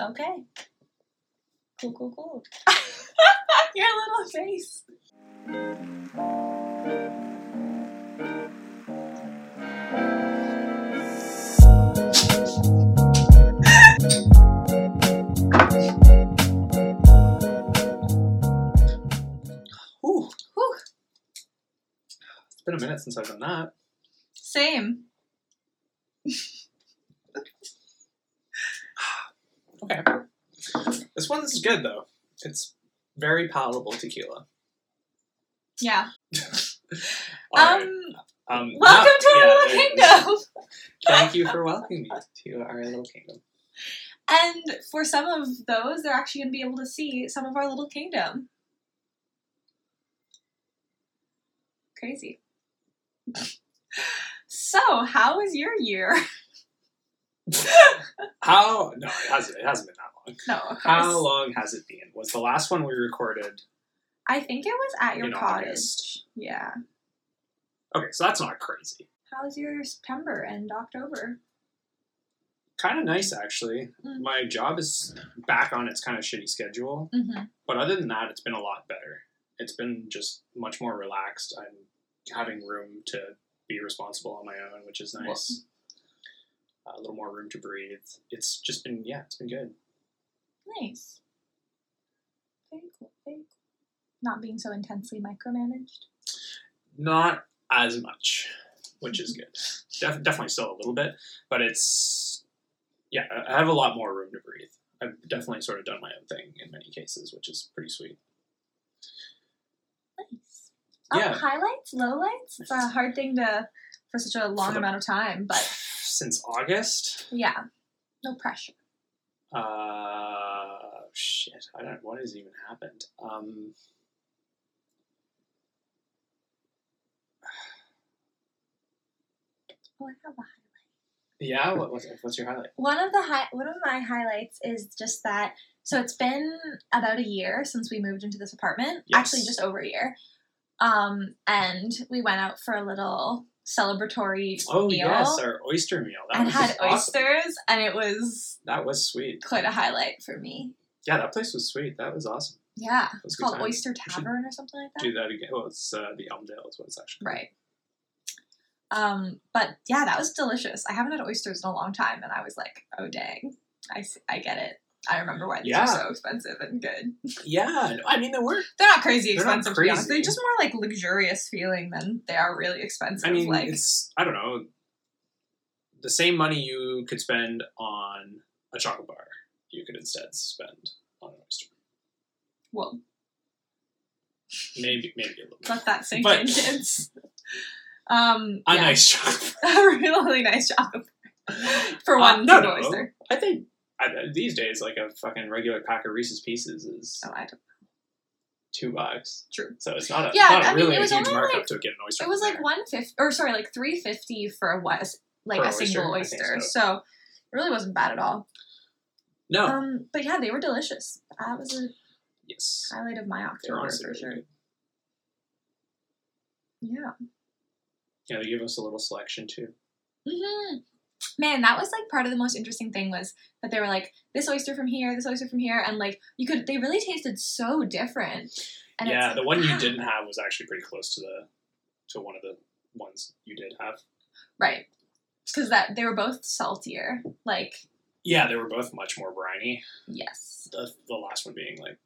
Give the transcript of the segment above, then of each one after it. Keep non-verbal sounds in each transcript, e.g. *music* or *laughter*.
Okay. Cool, cool, cool. *laughs* Your little face. Ooh, Whew. it's been a minute since I've done that. Same. Okay. This one is good though. It's very palatable tequila. Yeah. *laughs* All right. um, Um, welcome now- to our yeah, little kingdom. *laughs* Thank you for welcoming me to our little kingdom. And for some of those, they're actually going to be able to see some of our little kingdom. Crazy. *laughs* So, how was your year? How? No, it hasn't. It hasn't been that long. No, of. How long has it been? Was the last one we recorded I think it was at your in cottage. August? Yeah. Okay, so that's not crazy. How's your September and October? Kind of nice actually. Mm. My job is back on its kind of shitty schedule, Mm-hmm. but other than that, it's been a lot better. It's been just much more relaxed. I'm having room to be responsible on my own, which is nice. A little more room to breathe. It's just been yeah, it's been good. Nice. Very cool. Very cool. Not being so intensely micromanaged. Not as much, which is *laughs* good. Def- definitely still a little bit, but it's yeah, I have a lot more room to breathe. I've definitely sort of done my own thing in many cases, which is pretty sweet. Nice. Um, Yeah. highlights, lowlights. It's a hard thing to for such a long the- amount of time, but Since August, yeah, no pressure. uh, shit, I don't. What has even happened? Um, Oh, I have a highlight. yeah, what, what's, what's your highlight? One of the high, one of my highlights is just that. So it's been about a year since we moved into this apartment. Yes. Actually, just over a year. Um, and we went out for a little celebratory Oh meal. yes, our oyster meal. That and had awesome. oysters, and it was That was sweet. quite a highlight for me. Yeah, that place was sweet. That was awesome. Yeah, was it's called time. Oyster Tavern or something like that. Do that again. Well, it's uh, the Elmdale is what it's actually. called. Right. Um, but yeah, that was delicious. I haven't had oysters in a long time, and I was like, oh dang, I I get it. I remember why these Yeah. are so expensive and good. Yeah, no, I mean they were. They're not crazy They're not expensive, to be honest. They're just more like luxurious feeling than they are really expensive. I mean, like, it's I don't know. The same money you could spend on a chocolate bar, you could instead spend on an oyster. well, Maybe, maybe a little. bit. let that sink But- in, kids. Um, A yeah. nice chocolate. *laughs* a really nice chocolate for Uh, one no, single no. oyster. I think I, these days, like a fucking regular pack of Reese's Pieces is Oh, I don't. two bucks. True. So it's not a Yeah, not I mean, really it was a huge only, markup like- to get an oyster. It was like one fifty, or sorry, like three fifty for a what, like Per a oyster, single I oyster. so. So it really wasn't bad at all. No. Um, but yeah, they were delicious. That was a yes. highlight of my October for sure. good. Yeah. Yeah, they give us a little selection too. hmm Man, that was like part of the most interesting thing was that they were like this oyster from here, this oyster from here, and like you could they really tasted so different. And yeah, it's the like, one you wow. didn't have was actually pretty close to the to one of the ones you did have. right because that they were both saltier. Like Yeah, they were both much more briny. yes, The the last one being like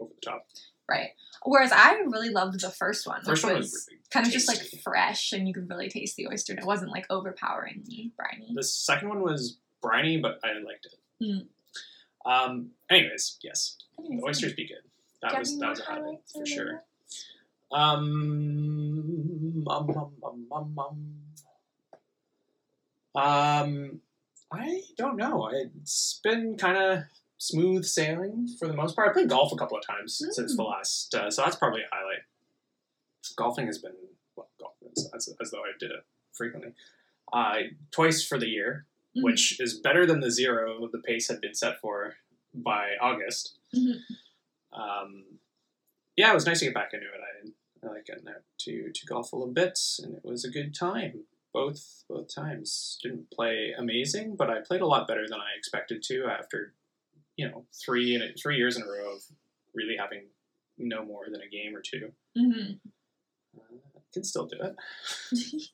over the top. Right. Whereas I really loved the first one, First which one was was really kind of just like fresh, and you could really taste the oyster, and it wasn't like overpoweringly briny. The second one was briny, but I liked it. Mm. Um. Anyways, yes, Anyways, the oysters be good. That do you have was that was a highlight for sure. Um, um, um, um, um, um, um, I don't know. It's been kind of smooth sailing for the most part. I played golf a couple of times since the last, uh, so that's probably a highlight. Golfing has been well, golfing is, as, as though I did it frequently. Uh, twice for the year, Mhm. which is better than the zero the pace had been set for by August. Mhm. Um, yeah, it was nice to get back into it. I, I like getting out to, to golf a little bit, and it was a good time. Both both times didn't play amazing, but I played a lot better than I expected to after you know three in a, three years in a row of really having no more than a game or two. hmm Uh, can still do it. *laughs*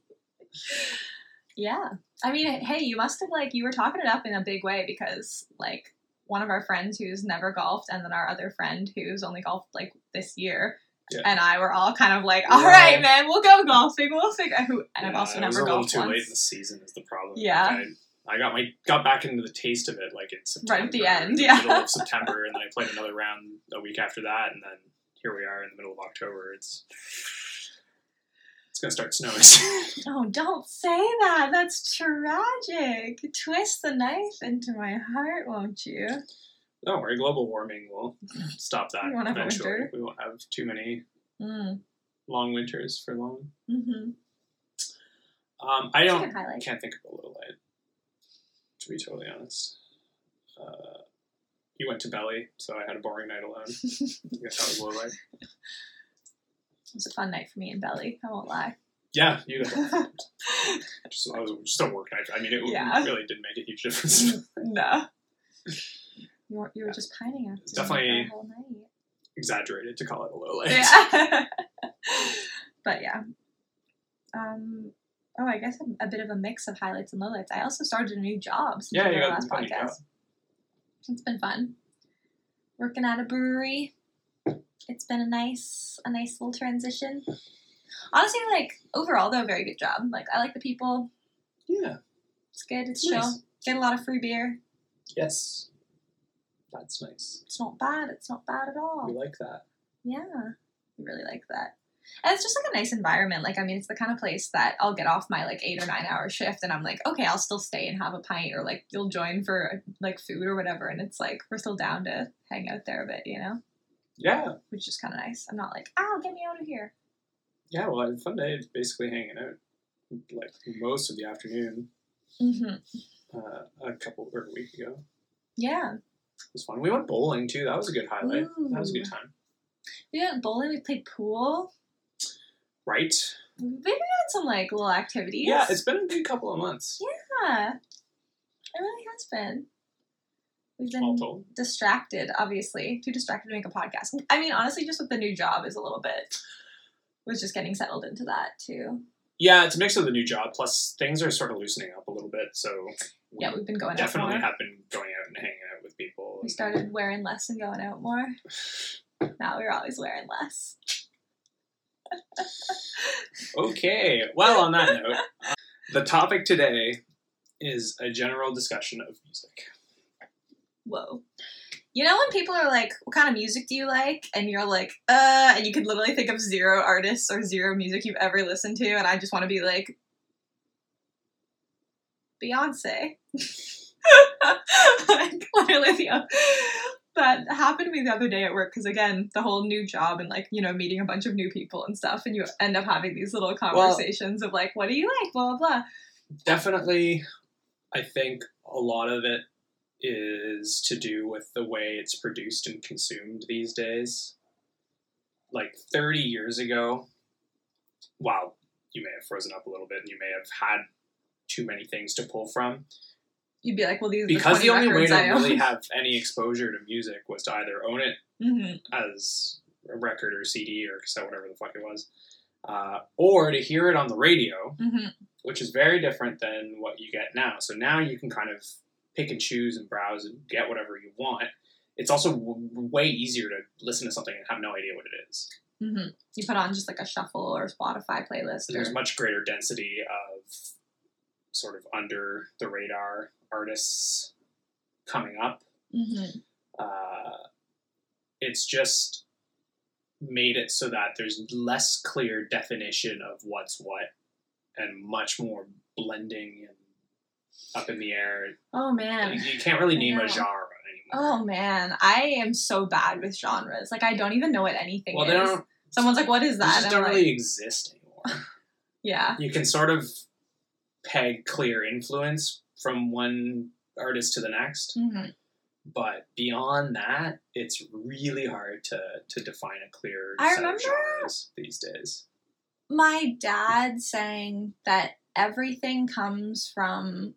Yeah. I mean, hey, you must have like you were talking it up in a big way because like one of our friends who's never golfed and then our other friend who's only golfed like this year Yeah. and I were all kind of like, "All Yeah. right, man, we'll go golfing. We'll figure who and I've Yeah, also it was never a little golfed too once. late in the season is the problem. Yeah. Like, I, I got my got back into the taste of it like in September, Right at the end, yeah. middle of *laughs* September, and then I played another round a week after that, and then here we are in the middle of October. It's it's gonna start snowing. soon. *laughs* Oh, don't say that. That's tragic. Twist the knife into my heart, won't you? Don't worry, global warming will stop that We won't have a eventually. winter. We won't have too many Mm. long winters for long. Mm-hmm. Um, I don't can't think of a little light. To be totally honest, uh, you went to Belly, so I had a boring night alone. *laughs* I guess that was a little light. It was a fun night for me in Belly. I won't lie. Yeah, you. *laughs* Just, I was still working. I, I mean, it Yeah. really didn't make a huge difference. *laughs* no. You were, you were just pining after definitely- whole night. Exaggerated to call it a low light. Yeah. but yeah. Um. Oh, I guess a, a bit of a mix of highlights and lowlights. I also started a new job since Yeah, we our last podcast. It's been fun. Working at a brewery. It's been a nice, a nice little transition. Honestly, like overall though, a very good job. Like I like the people. Yeah. It's good. It's Nice. chill. Get a lot of free beer. Yes. That's nice. It's not bad. It's not bad at all. We like that. Yeah, I really like that. And it's just like a nice environment. Like, I mean, it's the kind of place that I'll get off my like eight or nine hour shift and I'm like, okay, I'll still stay and have a pint or like you'll join for like food or whatever. And it's like, we're still down to hang out there a bit, you know? Yeah. Which is kind of nice. I'm not like, oh, get me out of here. Yeah. Well, I had a fun day. Basically hanging out like most of the afternoon. Mm-hmm. Uh, a couple or a week ago. Yeah. It was fun. We went bowling too. That was a good highlight. That was a good time. We went bowling, we played pool. Right? We've been doing some like little activities. Yeah. It's been a good couple of months. Yeah. It really has been. We've been distracted, obviously. Too distracted to make a podcast. I mean, honestly, just with the new job is a little bit was just getting settled into that too. Yeah, it's a mix of the new job plus things are sort of loosening up a little bit. So we Yeah, we've been going definitely out more. have been going out and hanging out with people. We started wearing less and going out more. Now we're always wearing less. Okay. Well, on that note, uh, the topic today is a general discussion of music. Whoa. You know when people are like, "What kind of music do you like?" and you're like, "Uh," and you could literally think of zero artists or zero music you've ever listened to, and I just want to be like, Beyonce. *laughs* like literally that happened to me the other day at work because again the whole new job and like you know meeting a bunch of new people and stuff and you end up having these little conversations of like what do you like blah blah blah Definitely, I think a lot of it is to do with the way it's produced and consumed these days. Like 30 years ago, wow, you may have frozen up a little bit and you may have had too many things to pull from. You'd be like well these Because the, the only way to really have *laughs* any exposure to music was to either own it Mhm. as a record or CD or cassette, whatever the fuck it was, uh, or to hear it on the radio, Mhm. which is very different than what you get now. So now you can kind of pick and choose and browse and get whatever you want. It's also w- way easier to listen to something and have no idea what it is. Mhm. you put on just like a shuffle or Spotify playlist There's much greater density of sort of under the radar artists coming up. Mhm. uh, it's just made it so that there's less clear definition of what's what and much more blending and up in the air. oh man You can't really name a genre anymore. oh man I am so bad with genres like I don't even know what anything well, is they don't. someone's like what is that And don't I'm really like, exist anymore. *laughs* yeah you can sort of peg clear influence from one artist to the next, Mhm. but beyond that, it's really hard to to define a clear I set remember- of genres these days. my dad saying that everything comes from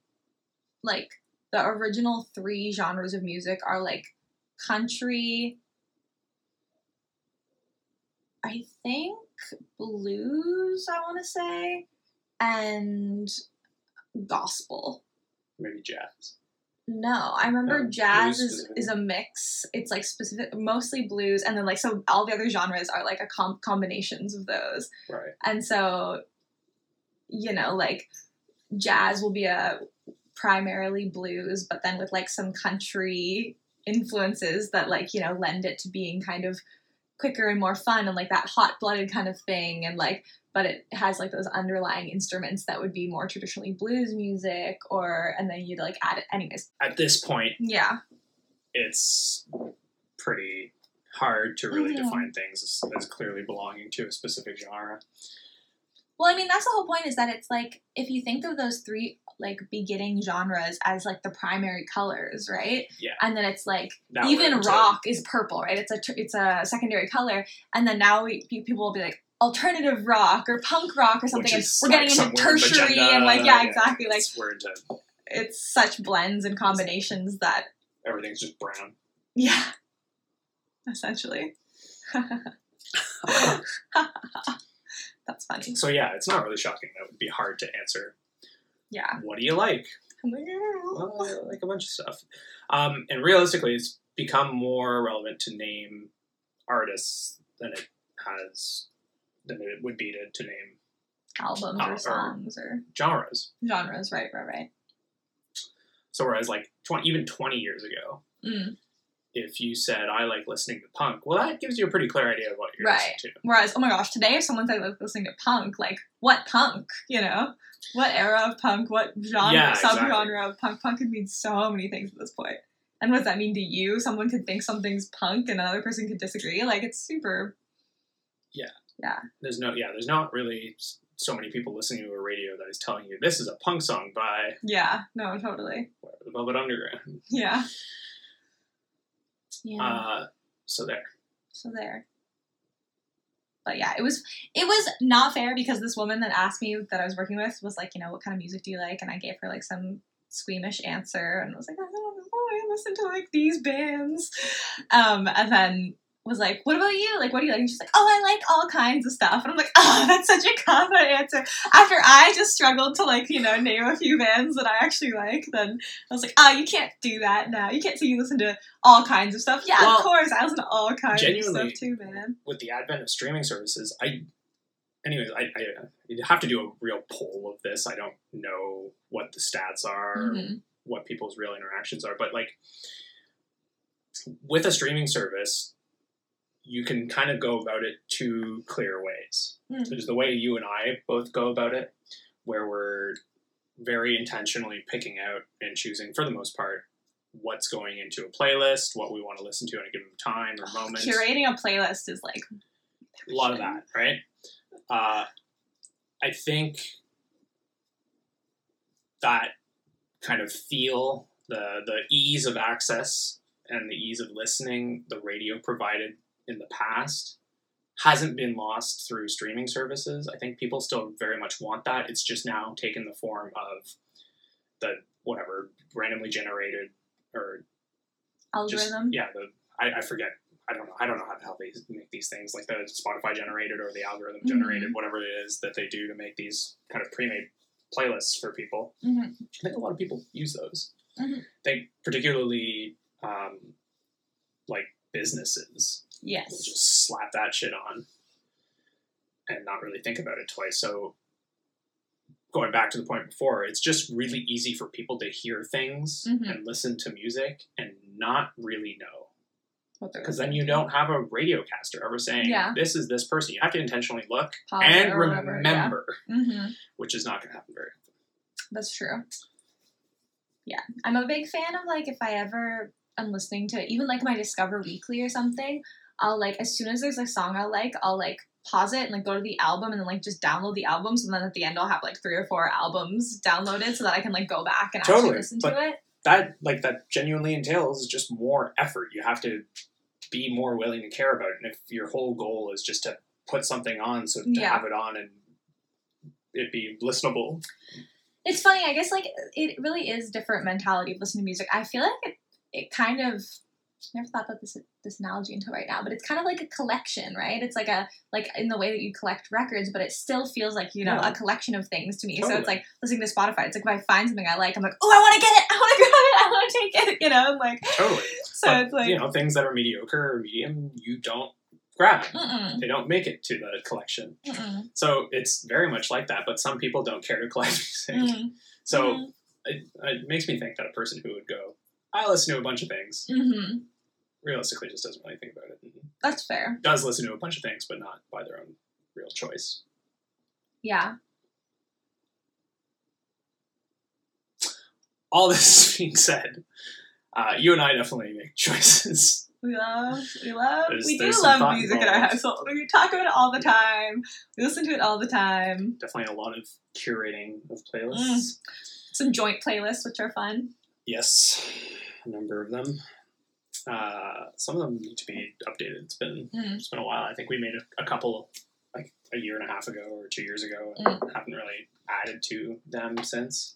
like the original three genres of music are like country. I think blues, I want to say, and gospel. Maybe jazz. No, I remember um, No, jazz is, is a mix. It's like specific, mostly blues, and then like so all the other genres are like a com- combinations of those. Right. And so, you know, like jazz will be a primarily blues, but then with like some country influences that like, you know, lend it to being kind of quicker and more fun and like that hot blooded kind of thing. And like, but it has like those underlying instruments that would be more traditionally blues music or, and then you'd like add it anyways. At this point, Yeah. it's pretty hard to really Mhm. define things as, as clearly belonging to a specific genre. Well, I mean, that's the whole point is that it's like if you think of those three like beginning genres as like the primary colors, right? Yeah. And then it's like even rock is purple, right? It's a tr- it's a secondary color, and then now we, people will be like alternative rock or punk rock or something, and we're like, getting into in tertiary and like yeah, exactly. Like it's- into it's such blends and combinations that everything's just brown. yeah, essentially. *laughs* That's funny. So yeah, it's not really shocking. That would be hard to answer. Yeah. What do you like? I'm like. Well, I like a bunch of stuff. Um, and realistically, it's become more relevant to name artists than it has than it would be to, to name albums Oh, or or- songs or genres. genres, right, right, right. So whereas like 20, even 20 years ago, Mm. if you said I like listening to punk, well, that gives you a pretty clear idea of what you're Right. listening to. Whereas, oh my gosh, today if someone said like listening to punk, like what punk? You know, what era of punk? What genre, Yeah, exactly. subgenre of punk? Punk could mean so many things at this point. And what does that mean to you? Someone could think something's punk, and another person could disagree. Like it's super. There's no, yeah, there's not really so many people listening to a radio that is telling you this is a punk song by Yeah. No. Totally. the Velvet Underground. Yeah. Yeah. Uh, so there. So there. But yeah, it was it was not fair because this woman that asked me that I was working with was like, you know, what kind of music do you like? And I gave her like some squeamish answer and was like, I don't know, I listen to like these bands. Um, and then was like, what about you? Like, what do you like? And she's like, oh, I like all kinds of stuff. And I'm like, *laughs* oh, that's such a common answer. After I just struggled to like, you know, name a few bands that I actually like, then I was like, oh, you can't do that now. You can't say you listen to all kinds of stuff. Yeah, Well, of course, I listen to all kinds of stuff too, man. with the advent of streaming services, I, anyways, I, I you'd have to do a real poll of this. I don't know what the stats are, Mhm. what people's real interactions are, but like with a streaming service, you can kind of go about it two clear ways. Mm. There's the way you and I both go about it, where we're very intentionally picking out and choosing, for the most part, what's going into a playlist, what we want to listen to at a given time or moment Curating a playlist is like a lot of that, right? Uh, I think that kind of feel the the ease of access and the ease of listening the radio provided in the past hasn't been lost through streaming services. I think people still very much want that. It's just now taken the form of the whatever randomly generated or just algorithm. yeah the I, I forget I don't know I don't know how the hell they make these things like the Spotify generated or the algorithm Mhm. generated whatever it is that they do to make these kind of pre-made playlists for people. Mhm. I think a lot of people use those. Mhm. I think particularly um, like businesses Yes. just slap that shit on and not really think about it twice. So going back to the point before, it's just really easy for people to hear things Mhm. and listen to music and not really know. Because then you to. don't have a radio caster ever saying, Yeah. this is this person. You have to intentionally look Pause and or remember, yeah. Mhm. which is not going to happen very often. That's true. Yeah, I'm a big fan of like if I ever am listening to even like my Discover Weekly or something, I'll like as soon as there's a song I like, I'll like pause it and like go to the album and then like just download the albums and then at the end I'll have like three or four albums downloaded so that I can like go back and Totally, actually listen but- to it. That like that genuinely entails just more effort. You have to be more willing to care about it. And if your whole goal is just to put something on so to Yeah. have it on and it be listenable, It's funny, I guess like it really is different mentality of listening to music. I feel like it, it kind of never thought about this this analogy until right now, but it's kind of like a collection, right? It's like a like in the way that you collect records, but it still feels like you know Yeah. a collection of things to me. So it's like listening to Spotify. It's like if I find something I like, I'm like, oh, I want to get it, I want to *laughs* grab it, I want to take it, you know, I'm like Totally. *laughs* so But, it's like you know, things that are mediocre or medium, you don't grab. They don't make it to the collection. mm-mm, So it's very much like that, but some people don't care to collect *laughs* music. mm, So mhm, it, it makes me think that a person who would go, I listen to a bunch of things, mhm. realistically just doesn't really think about it. And that's fair. does listen to a bunch of things, but not by their own real choice. Yeah. All this *laughs* being said, uh, you and I definitely make choices. We love, we love, There's- we do love music in our involved. household. We talk about it all the time. We listen to it all the time. Definitely a lot of curating of Mm. playlists. Some joint playlists, which are fun. Yes, a number of them. Uh, some of them need to be updated. It's been Mm. it's been a while. I think we made a, a couple like a year and a half ago or two years ago. and Mm. Haven't really added to them since.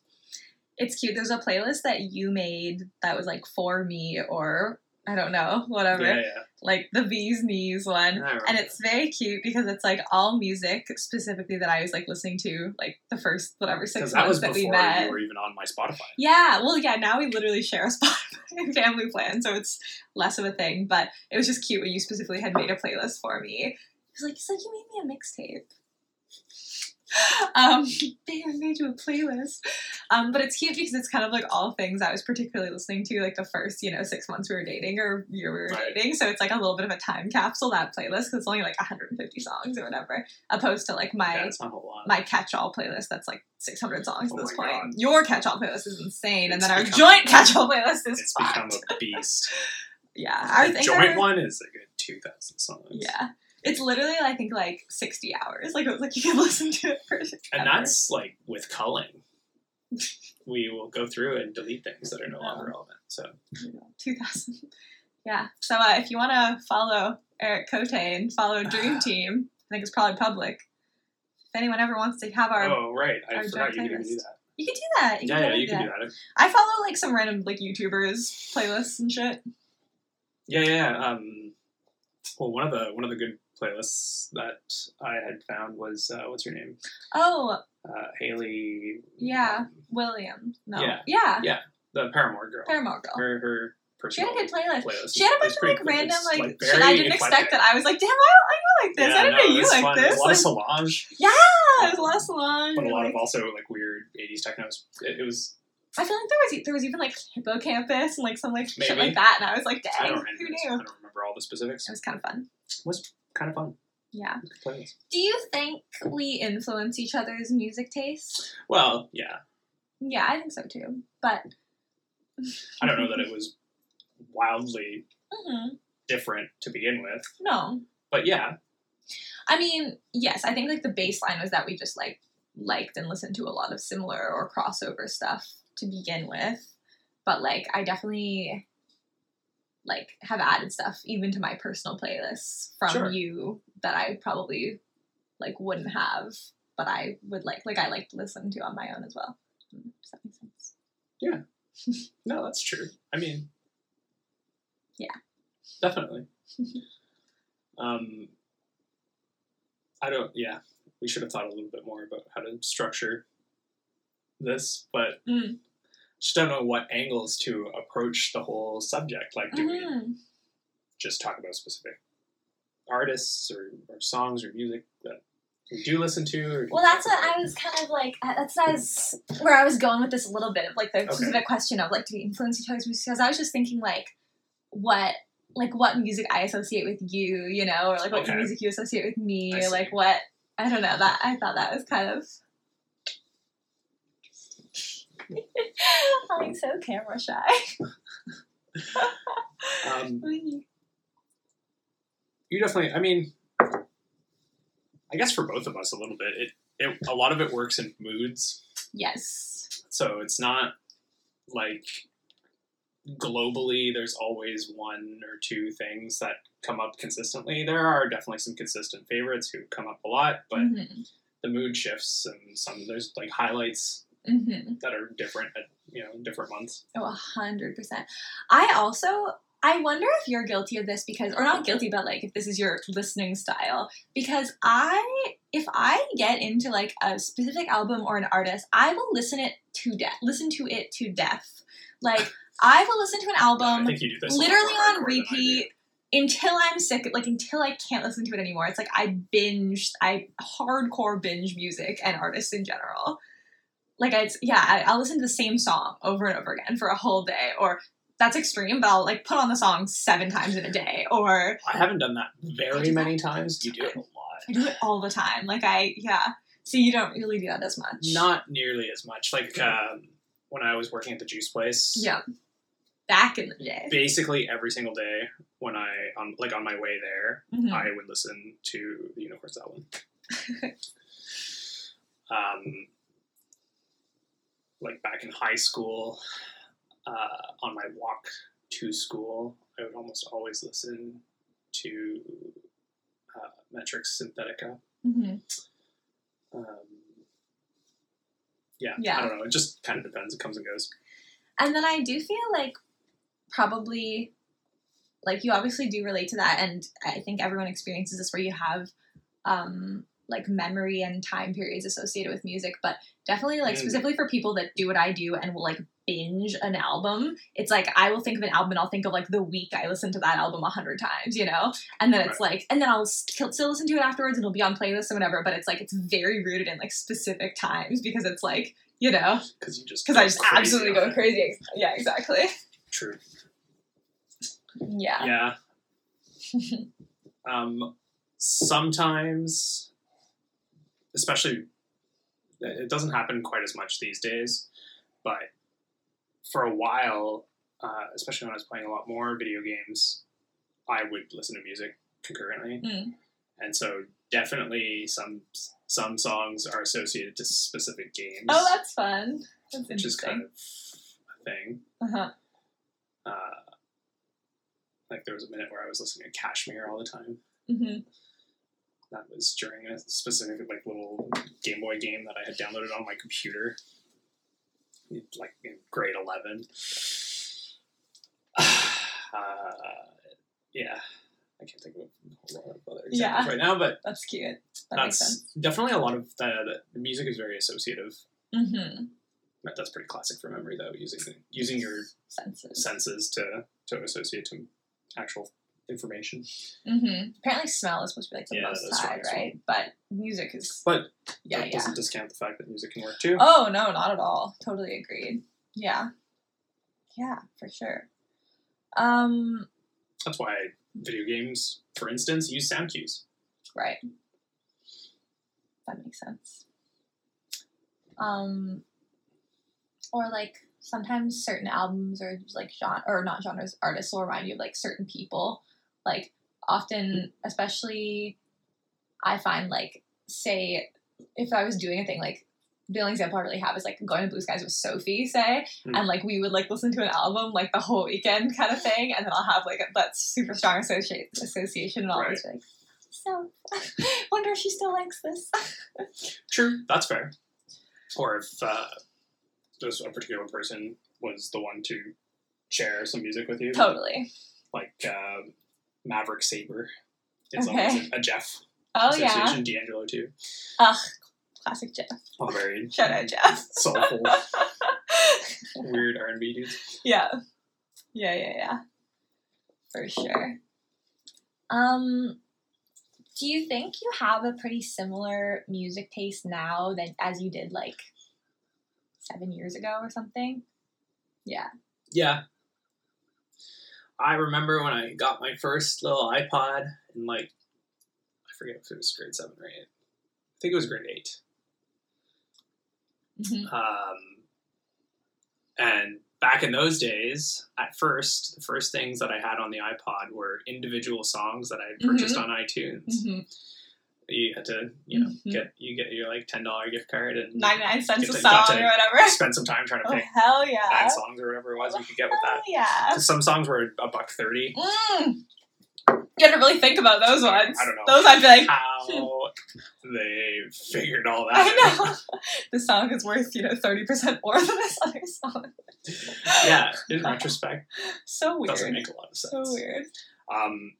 It's cute. There's a playlist that you made that was like for me or I don't know, *laughs* whatever. Yeah, yeah. Like the bee's knees one. And it's very cute because it's like all music specifically that I was like listening to like the first whatever six months that was that we met. you were even on my Spotify. Yeah, well, yeah. Now we literally share a *laughs* Spotify family plan, so it's less of a thing. But it was just cute when you specifically had made a playlist for me. It was like, "He's like, you made me a mixtape." Um, *laughs* babe, I made you a playlist. Um, but it's cute because it's kind of like all things I was particularly listening to, like the first, you know, six months we were dating or year we were Right. dating. So it's like a little bit of a time capsule that playlist because it's only like 150 songs or whatever, opposed to like my yeah, it's not a whole lot. my catch-all playlist that's like 600 songs Oh at this point. God. Your catch-all playlist is insane, and It's then our joint catch-all playlist is it's become a beast. *laughs* Yeah, the think joint our- one is a good two thousand songs. Yeah, it's literally I think like 60 hours. Like it was like you can *laughs* listen to it for. and that's like with culling. we will go through and delete things that are no Oh. longer relevant. So 2000. *laughs* Yeah. So uh, if you want to follow Eric Cote and follow *sighs* Dream Team, I think it's probably public. If anyone ever wants to have our, oh right, I our forgot you could do that. you can do that. You Yeah, can yeah, you can do that. I follow like some random like YouTubers playlists and shit. Yeah, yeah. yeah. Um, well, one of the one of the good playlists that I had found was uh, what's her name? Oh, Uh, Hayley. Yeah. um, William. No. Yeah. Yeah. Yeah. the Paramore girl. Paramore Girl. Her her She had a good playlist. playlist. She had a bunch of like random like, very shit I didn't eclectic. expect that. I was like, damn, why don't I like this? Yeah, I didn't no, know you like fun. this. There's a lot Like, of Solange, yeah, there's a lot of Solange. but a lot of also like weird '80s technos. It, it was I feel like there was there was even like Hippo Campus and like some like shit like that, and I was like, I dang, who knew? I don't remember all the specifics. It was kind of fun. Was kind of fun. Yeah. Do you think we influence each other's music tastes? Well, yeah, Yeah, I think so too. But *laughs* I don't know that it was wildly Mhm. different to begin with, no, but yeah, I mean, yes, I think like the baseline was that we just like liked and listened to a lot of similar or crossover stuff to begin with. But like I definitely like have added stuff even to my personal playlists from Sure. you that I probably like wouldn't have, but I would like like I like to listen to on my own as well. Mm, Does that make sense? Yeah. *laughs* no, that's true. I mean, Yeah. definitely. *laughs* um, I don't. Yeah, we should have thought a little bit more about how to structure this, but Mm. Just don't know what angles to approach the whole subject. Like, do we Mhm. just talk about specific artists or, or songs or music that we do listen to? Well, that's what I was kind of like. That's was, where I was going with this a little bit of like the Okay. specific question of like, do we influence each other's music? Because I was just thinking like, what, like what music I associate with you, you know, or like what Okay. music you associate with me, or like what I don't know. That I thought that was kind of. *laughs* I'm so camera shy. *laughs* Um, you definitely. I mean, I guess for both of us, a little bit. It, it a lot of it works in moods, yes. so it's not like globally. There's always one or two things that come up consistently. There are definitely some consistent favorites who come up a lot, but hmm the mood shifts, and some there's like highlights hmm that are different at you know different months. Oh, a hundred percent. I also I wonder if you're guilty of this because, or not guilty, but like if this is your listening style. Because I, if I get into like a specific album or an artist, I will listen it to death. Listen to it to death. Like I will listen to an album think you do this a lot literally on hardcore than I do. repeat until I'm sick. Like until I can't listen to it anymore. It's like I binge. I hardcore binge music and artists in general. Like it's yeah, I, I'll listen to the same song over and over again for a whole day, or that's extreme, but I'll like put on the song seven times in a day, or I haven't done that very many times. You do it a lot. I do it all the time. Like I yeah. So you don't really do that as much. Not nearly as much. Like um, when I was working at the juice place. Yeah. Back in the day. Basically every single day when I on like on my way there, Mhm. I would listen to the Unicorns album. *laughs* um, like back in high school, uh, on my walk to school, I would almost always listen to uh, Metric's Synthetica. Mhm. Um, yeah, Yeah. I don't know. It just kind of depends. It comes and goes. And then I do feel like probably like you obviously do relate to that and I think everyone experiences this where you have um like memory and time periods associated with music, but definitely like Mm. specifically for people that do what I do and will like binge an album, it's like I will think of an album and I'll think of like the week I listened to that album a hundred times, you know? And then it's like, and then I'll still, still listen to it afterwards and it'll be on playlists or whatever, but it's like, it's very rooted in like specific times because it's like, you know, Because you just because I just absolutely go crazy. Yeah, exactly. True. Yeah. Yeah. *laughs* um, sometimes, especially, it doesn't happen quite as much these days, but for a while, uh, especially when I was playing a lot more video games, I would listen to music concurrently, Mm. and so definitely some some songs are associated to specific games. Oh, that's fun. That's which is kind of a thing. uh-huh. Uh, like there was a minute where I was listening to Kashmir all the time. hmm That was during a specific like little Game Boy game that I had downloaded on my computer, like in grade eleven. *sighs* Uh, yeah, I can't think of a whole lot of other examples Yeah. right now, but That's cute. That makes that's sense. definitely a lot of the, the music is very associative. Mm-hmm. That's pretty classic for memory, though. Using using your Senses. senses to to associate to actual information. Mm-hmm. Apparently, smell is supposed to be like the Yeah, most side, right. right? But music is. But yeah, that yeah. doesn't discount the fact that music can work too. Oh no, not at all. Totally agreed. Yeah. Yeah, for sure. Um. That's why video games, for instance, use sound cues. Right. That makes sense. Um, or like sometimes certain albums or like genre or not genres artists will remind you of like certain people. Like often, especially, I find like say if I was doing a thing like the only example I really have is like going to Blue Skies with Sophie, say, Hmm. and like we would like listen to an album like the whole weekend kind of thing, and then I'll have like that super strong associate association, and I'll always like, so *laughs* wonder if she still likes this. *laughs* True, that's fair. Or if uh, this a particular person was the one to share some music with you, totally. like uh, Maverick Sabre It's Okay. always a, a Jeff Oh yeah. association. D'Angelo too. Ugh, classic Jeff. All very Shout out Jeff. *laughs* soulful, *laughs* weird R and B dudes. yeah. Yeah, yeah, yeah. For sure. Um do you think you have a pretty similar music taste now than as you did like seven years ago or something? Yeah. Yeah. I remember when I got my first little iPod in like I forget if it was grade seven or eight. I think it was grade eight. Mhm. Um, and back in those days, at first, the first things that I had on the iPod were individual songs that I had purchased on iTunes. Mhm. You had to, you know, Mhm. get you get your like ten dollar gift card and 99 cents a song or whatever. *laughs* spend some time trying to Oh, hell yeah. nine songs or whatever it was you could get with that. yeah. Some songs were a buck thirty. Mm. You had to really think about those ones. I don't know. Those I'd be like, How *laughs* they figured all that. I know. *laughs* this song is worth, you know, 30% more than this other song. yeah, in retrospect, So weird. doesn't make a lot of sense. so weird. Um,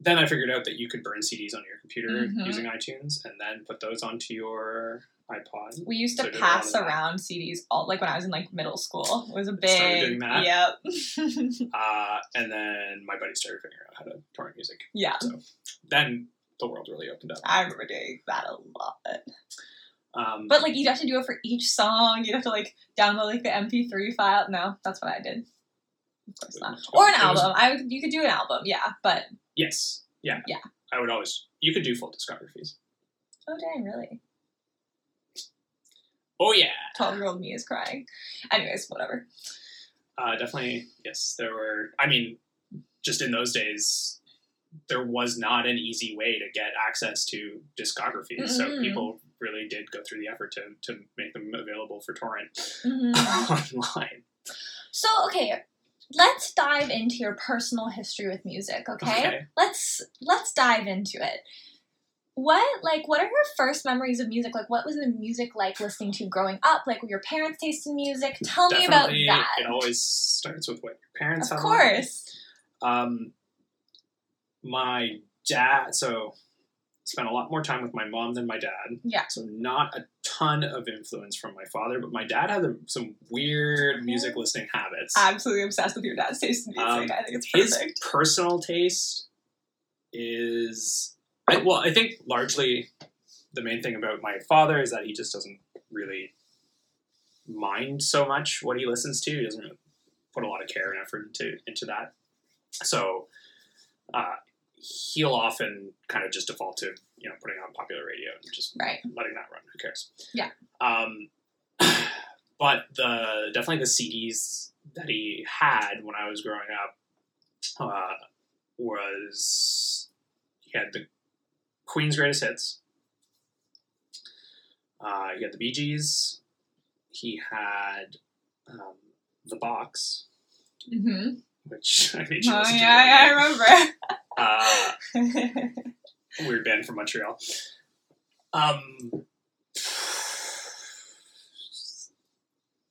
then I figured out that you could burn CDs on your computer Mhm. using iTunes, and then put those onto your iPod. We used to So did a lot pass around CDs all like when I was in like middle school. It was a Started big doing that? Yep. *laughs* Uh, and then my buddy started figuring out how to torrent music. yeah. So Then the world really opened up. I remember doing that a lot. Um, But like you'd have to do it for each song. You'd have to like download like the MP3 file. No, that's what I did. Of course not. Or an album. I would you could do an album, yeah. But yes, yeah, Yeah. I would always. You could do full discographies. oh dang, really? Oh yeah, Twelve year old me is crying. Anyways, whatever. uh, definitely. Yes, there were. I mean, just in those days, there was not an easy way to get access to discographies. So Mm-mm. people really did go through the effort to to make them available for torrent Mhm. *laughs* online. So okay, let's dive into your personal history with music. Okay? Okay. let's let's dive into it. What like what are your first memories of music? Like what was the music like listening to growing up? Like were your parents taste in music? Tell me about Definitely, that. It always starts with what your parents have. Of course. Um, my dad, so spent a lot more time with my mom than my dad. Yeah. So not a ton of influence from my father, but my dad had some weird music listening habits. Absolutely obsessed with your dad's taste in music. Um, I think it's His perfect. personal taste is, I, well, I think largely the main thing about my father is that he just doesn't really mind so much what he listens to. He doesn't really put a lot of care and effort into into that. So uh, he'll often kind of just default to you know putting on popular radio and just Right. letting that run. Who cares? Yeah. Um, *clears throat* but the definitely the CDs that he had when I was growing up uh, was he had the Queen's greatest hits. Uh, he had the Bee Gees. He had um, the Box, Mm-hmm. which *laughs* I made you Oh yeah, yeah, I Uh, remember. *laughs* weird band from Montreal. Um,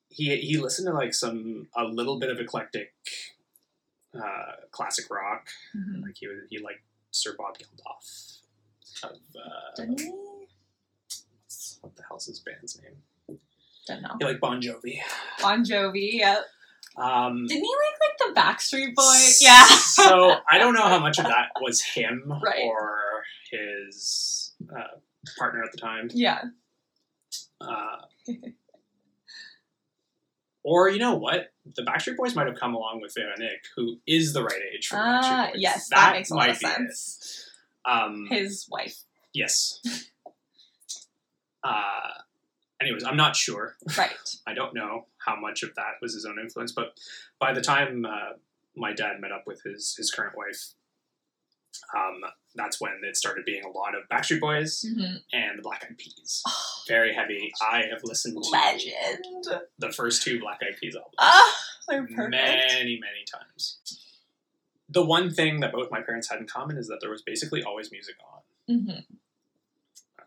he he listened to like some a little bit of eclectic uh, classic rock. Mhm. Like he was he liked Sir Bob Geldof. Of uh, Didn't he? what the hell's his band's name? Don't know. He liked Bon Jovi. Bon Jovi. Yep. Um, Didn't he like like the Backstreet Boys? Yeah. so I don't know how much of that was him *laughs* Right. or his uh, partner at the time. yeah. Uh, or you know what? The Backstreet Boys might have come along with Van Nick, who is the right age for Ah, Backstreet Boys. yes, that, makes a lot of sense. Um, His wife. yes. *laughs* Uh, anyways, I'm not sure. Right. *laughs* I don't know how much of that was his own influence, but by the time uh, my dad met up with his his current wife, um, that's when it started being a lot of Backstreet Boys Mhm. and the Black Eyed Peas. Very heavy. I have listened to Legend. the first two Black Eyed Peas albums Ah, they're perfect. many, many times. The one thing that both my parents had in common is that there was basically always music on. hmm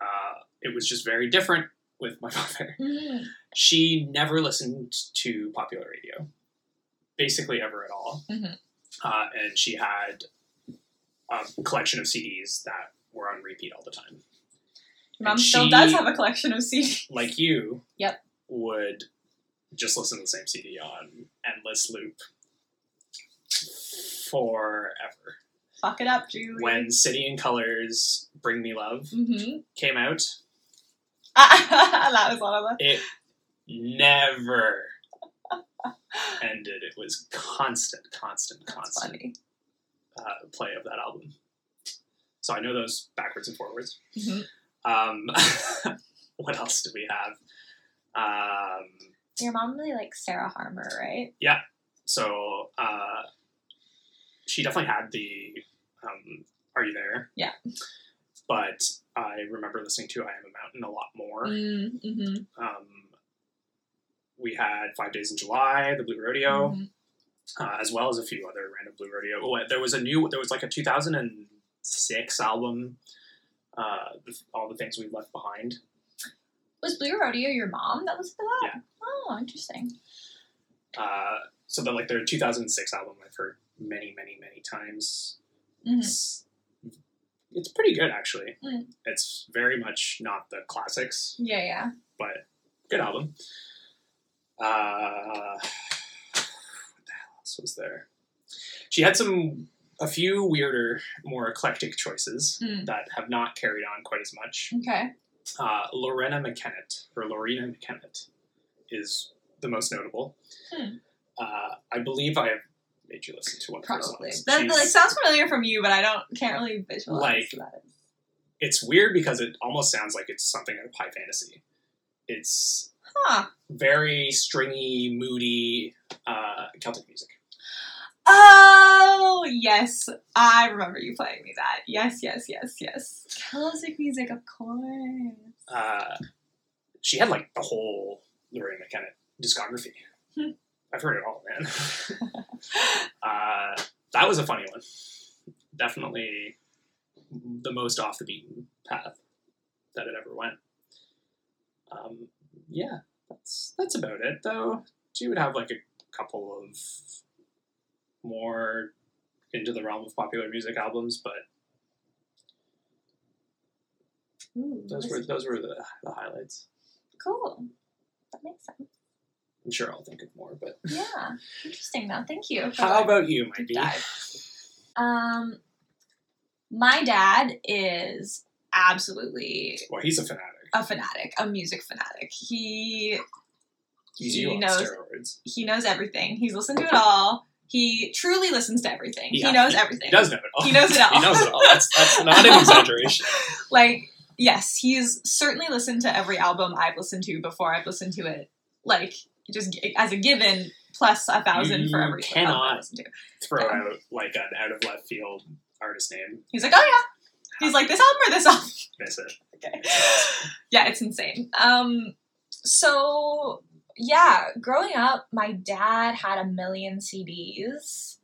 Uh, it was just very different with my *laughs* mother. hmm She never listened to popular radio, basically ever at all. Mhm. Uh, and she had a collection of CDs that were on repeat all the time. Mom And still she- does have a collection of CDs. Like you, Yep. would just listen to the same CD on endless loop forever. Fuck it up, Julie. When City and Colour's Bring Me Love hmm came out, *laughs* that was one of them. it never ended. It was constant, constant, That's constant funny. Uh, play of that album. So I know those backwards and forwards. Mhm. Um, *laughs* what else do we have? Um, Your mom really likes Sarah Harmer, right? Yeah. So uh, she definitely had the um, Are You There? Yeah. But I remember listening to I Am a Mountain a lot more. Mm-hmm. Um, we had Five Days in July, The Blue Rodeo. Mhm. Uh, as well as a few other random blue rodeo. Oh, there was a new, there was like a 2006 album. Uh, all the things we left behind. Was Blue Rodeo your mom that listened to that? Yeah. Oh, interesting. Uh, so the like their 2006 album I've heard many, many, many times. Mhm. It's, it's pretty good actually. Mm. It's very much not the classics, Yeah, yeah. but good album. Uh, what the hell else was there? She had some a few weirder, more eclectic choices Mm. that have not carried on quite as much. Okay. Uh, Loreena McKennitt, or Loreena McKennitt, is the most notable. Hmm. Uh, I believe I have made you listen to one of her Probably. songs. That, like, sounds familiar from you, but I don't can't really visualize Like- that it's weird because it almost sounds like it's something out of high fantasy. It's Huh. very stringy, moody uh, Celtic music. Oh yes, I remember you playing me that. Yes, yes, yes, yes. Celtic music, of course. Uh, she had like the whole Loreena McKennitt discography. Hmm. I've heard it all, man. *laughs* uh, that was a funny one. Definitely the most off the beaten path that it ever went. Um, yeah, that's that's about it though. She would have like a couple of more into the realm of popular music albums, but Ooh, those were those were the, the highlights. cool. That makes sense. I'm sure I'll think of more, but *laughs* Yeah, interesting. Though, thank you. how about you, Mikey? dive. Um, my dad is absolutely Well, he's a fanatic. a fanatic, a music fanatic. He He's he knows steroids. he knows everything. He's listened to it all. He truly listens to everything. Yeah, he knows everything. He does know it all. He knows it *laughs* all. he knows it all. That's that's not an exaggeration. *laughs* like yes he's certainly listened to every album i've listened to before i've listened to it like just as a given plus a thousand for You every album cannot- I've listened to. Throw out like an out of left field artist name. he's like oh yeah he's like this album or this album Miss it. *laughs* okay yeah it's insane um so yeah growing up my dad had a million cds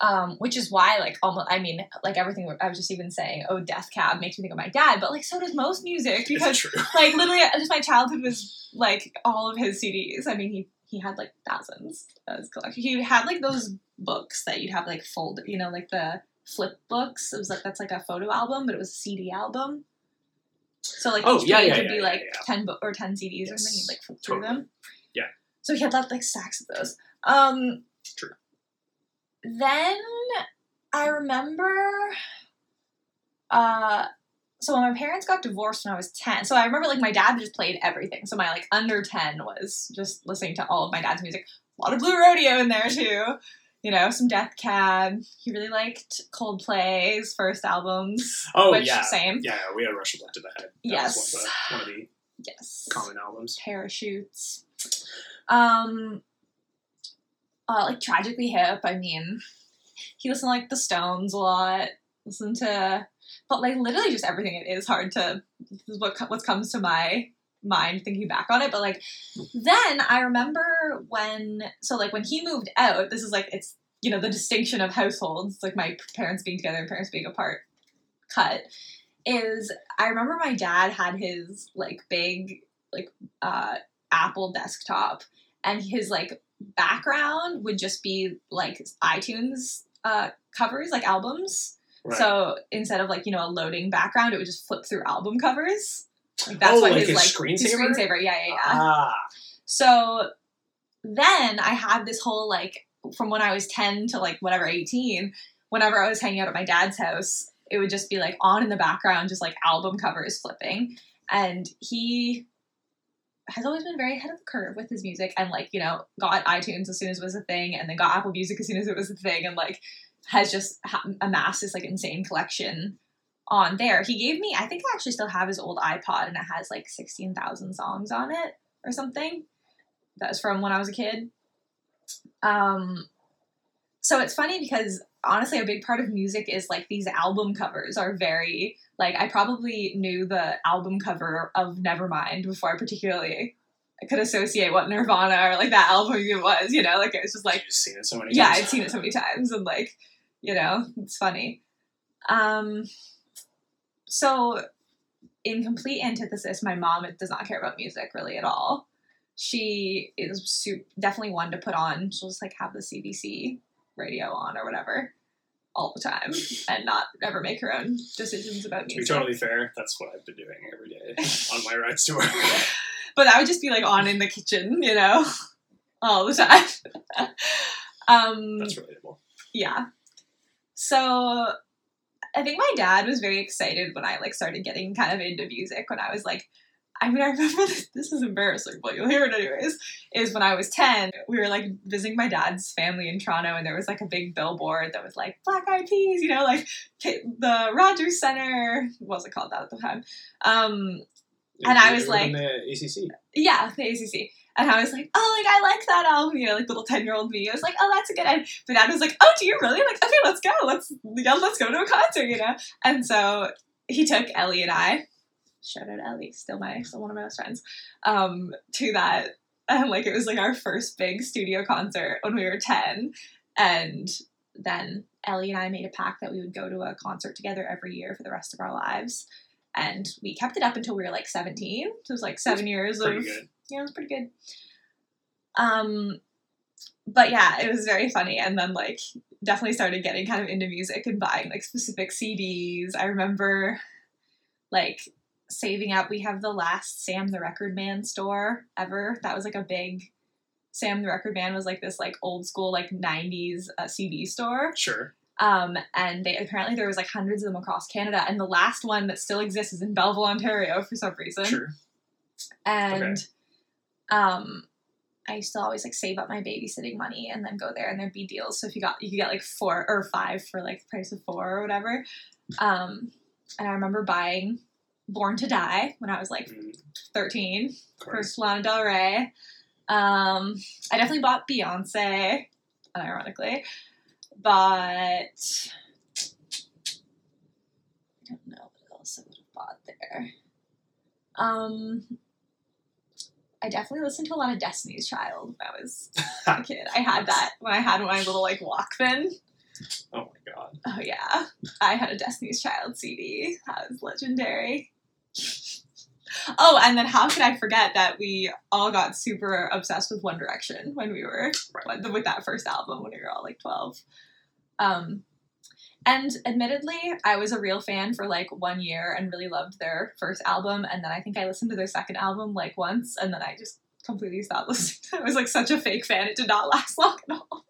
um, which is why, like, almost, I mean, like everything I was just even saying, oh, Death Cab makes me think of my dad, but like, so does most music because true. *laughs* like literally just my childhood was like all of his CDs. I mean he he had like thousands of his collection. He had like those books that you'd have like fold you know, like the flip books. It was like that's like a photo album, but it was a CD album. So like Oh, each yeah, page yeah, would yeah, be like yeah. ten bo- or ten CDs or something. Yes, You'd like flip through totally. them. Yeah. So he had that like stacks of those. Um True. Then I remember uh so when my parents got divorced when I was 10, so I remember like my dad just played everything. So my like under 10 was just listening to all of my dad's music. A lot of Blue Rodeo in there too. You know, some Death Cab. He really liked Coldplay's first albums. Oh which, yeah, Same. yeah. We had Rush of Blood to the Head. That Yes. one of the, one of the Yes. common albums. Parachutes. Um uh, like Tragically Hip, I mean he listened to like the Stones a lot. Listen to but like literally just everything it is hard to this is what what comes to my mind thinking back on it but like then i remember when so like when he moved out this is like it's you know the distinction of households like my parents being together and parents being apart cut is i remember my dad had his like big like uh apple desktop and his like background would just be like itunes uh covers like albums Right. so instead of like you know a loading background, it would just flip through album covers. That's Oh, what like his like screensaver? his screensaver. Yeah, yeah, yeah. ah, So then I had this whole like from when I was ten to like whatever eighteen. Whenever I was hanging out at my dad's house, it would just be like on in the background, just like album covers flipping. And he has always been very ahead of the curve with his music and like you know got itunes as soon as it was a thing and then got apple music as soon as it was a thing and like has just ha- amassed this like insane collection on there he gave me i think i actually still have his old ipod and it has like 16000 songs on it or something that was from when i was a kid um so it's funny because honestly a big part of music is like these album covers are very like i probably knew the album cover of nevermind before i particularly I could associate what Nirvana or like that album even was, you know, like it was just like You've seen it so many yeah, times. I'd seen it so many times and like, you know, it's funny. Um so in complete antithesis, my mom does not care about music really at all. She is su- definitely one to put on. She'll just like have the CBC radio on or whatever all the time *laughs* and not ever make her own decisions about To be music. totally fair, that's what I've been doing every day *laughs* on my rides to work. *laughs* but that would just be like on in the kitchen, you know, all the time. um, That's relatable. yeah. So I think my dad was very excited when I like started getting kind of into music when I was like I mean I remember *laughs* this, this is embarrassing, but you'll hear it anyways, is when I was 10, we were like visiting my dad's family in Toronto and there was like a big billboard that was like Black Eyed Peas, you know, like the Rogers Center, what was it called that at the time? Um And I was like- the ACC. yeah, the ACC. And I was like, oh, like I like that album, you know, like little ten year old me. I was like, oh, that's a good. And but dad was like, oh, do you really? I'm like, okay, let's go, let's yeah, let's go to a concert, you know. And so he took Ellie and I, shout out Ellie, still my still one of my best friends, um, to that. And like it was like our first big studio concert when we were ten, and then Ellie and I made a pact that we would go to a concert together every year for the rest of our lives. And we kept it up until we were like 17. So it was like seven years of good. Yeah, it was pretty good. Um, but yeah, it was very funny, and then like definitely started getting kind of into music and buying like specific CDs. I remember like saving up. We have the last Sam the Record Man store ever. That was like a big. Sam the Record Man was like this like old school like '90s uh, CD store. Sure. Um, and they apparently there was like hundreds of them across Canada, and the last one that still exists is in Belleville, Ontario, for some reason Sure. and um I used to always like save up my babysitting money and then go there and there'd be deals. So if you got you could get like four or five for like the price of four or whatever. Um and I remember buying Born to Die when I was like Mm, 13 of for course. Lana Del Rey. Um I definitely bought Beyonce, unironically. But I don't know what else I would have bought there. Um I definitely listened to a lot of Destiny's Child when I was *laughs* a kid. I had that when I had my little like Walkman. Oh my god. Oh yeah, I had a Destiny's Child CD. That was legendary. Oh, and then how could I forget that we all got super obsessed with One Direction when we were Right. with that first album when we were all like twelve. Um, and admittedly, I was a real fan for like one year and really loved their first album, and then I think I listened to their second album like once, and then I just completely stopped *laughs* listening. I was like such a fake fan; it did not last *laughs* long at all.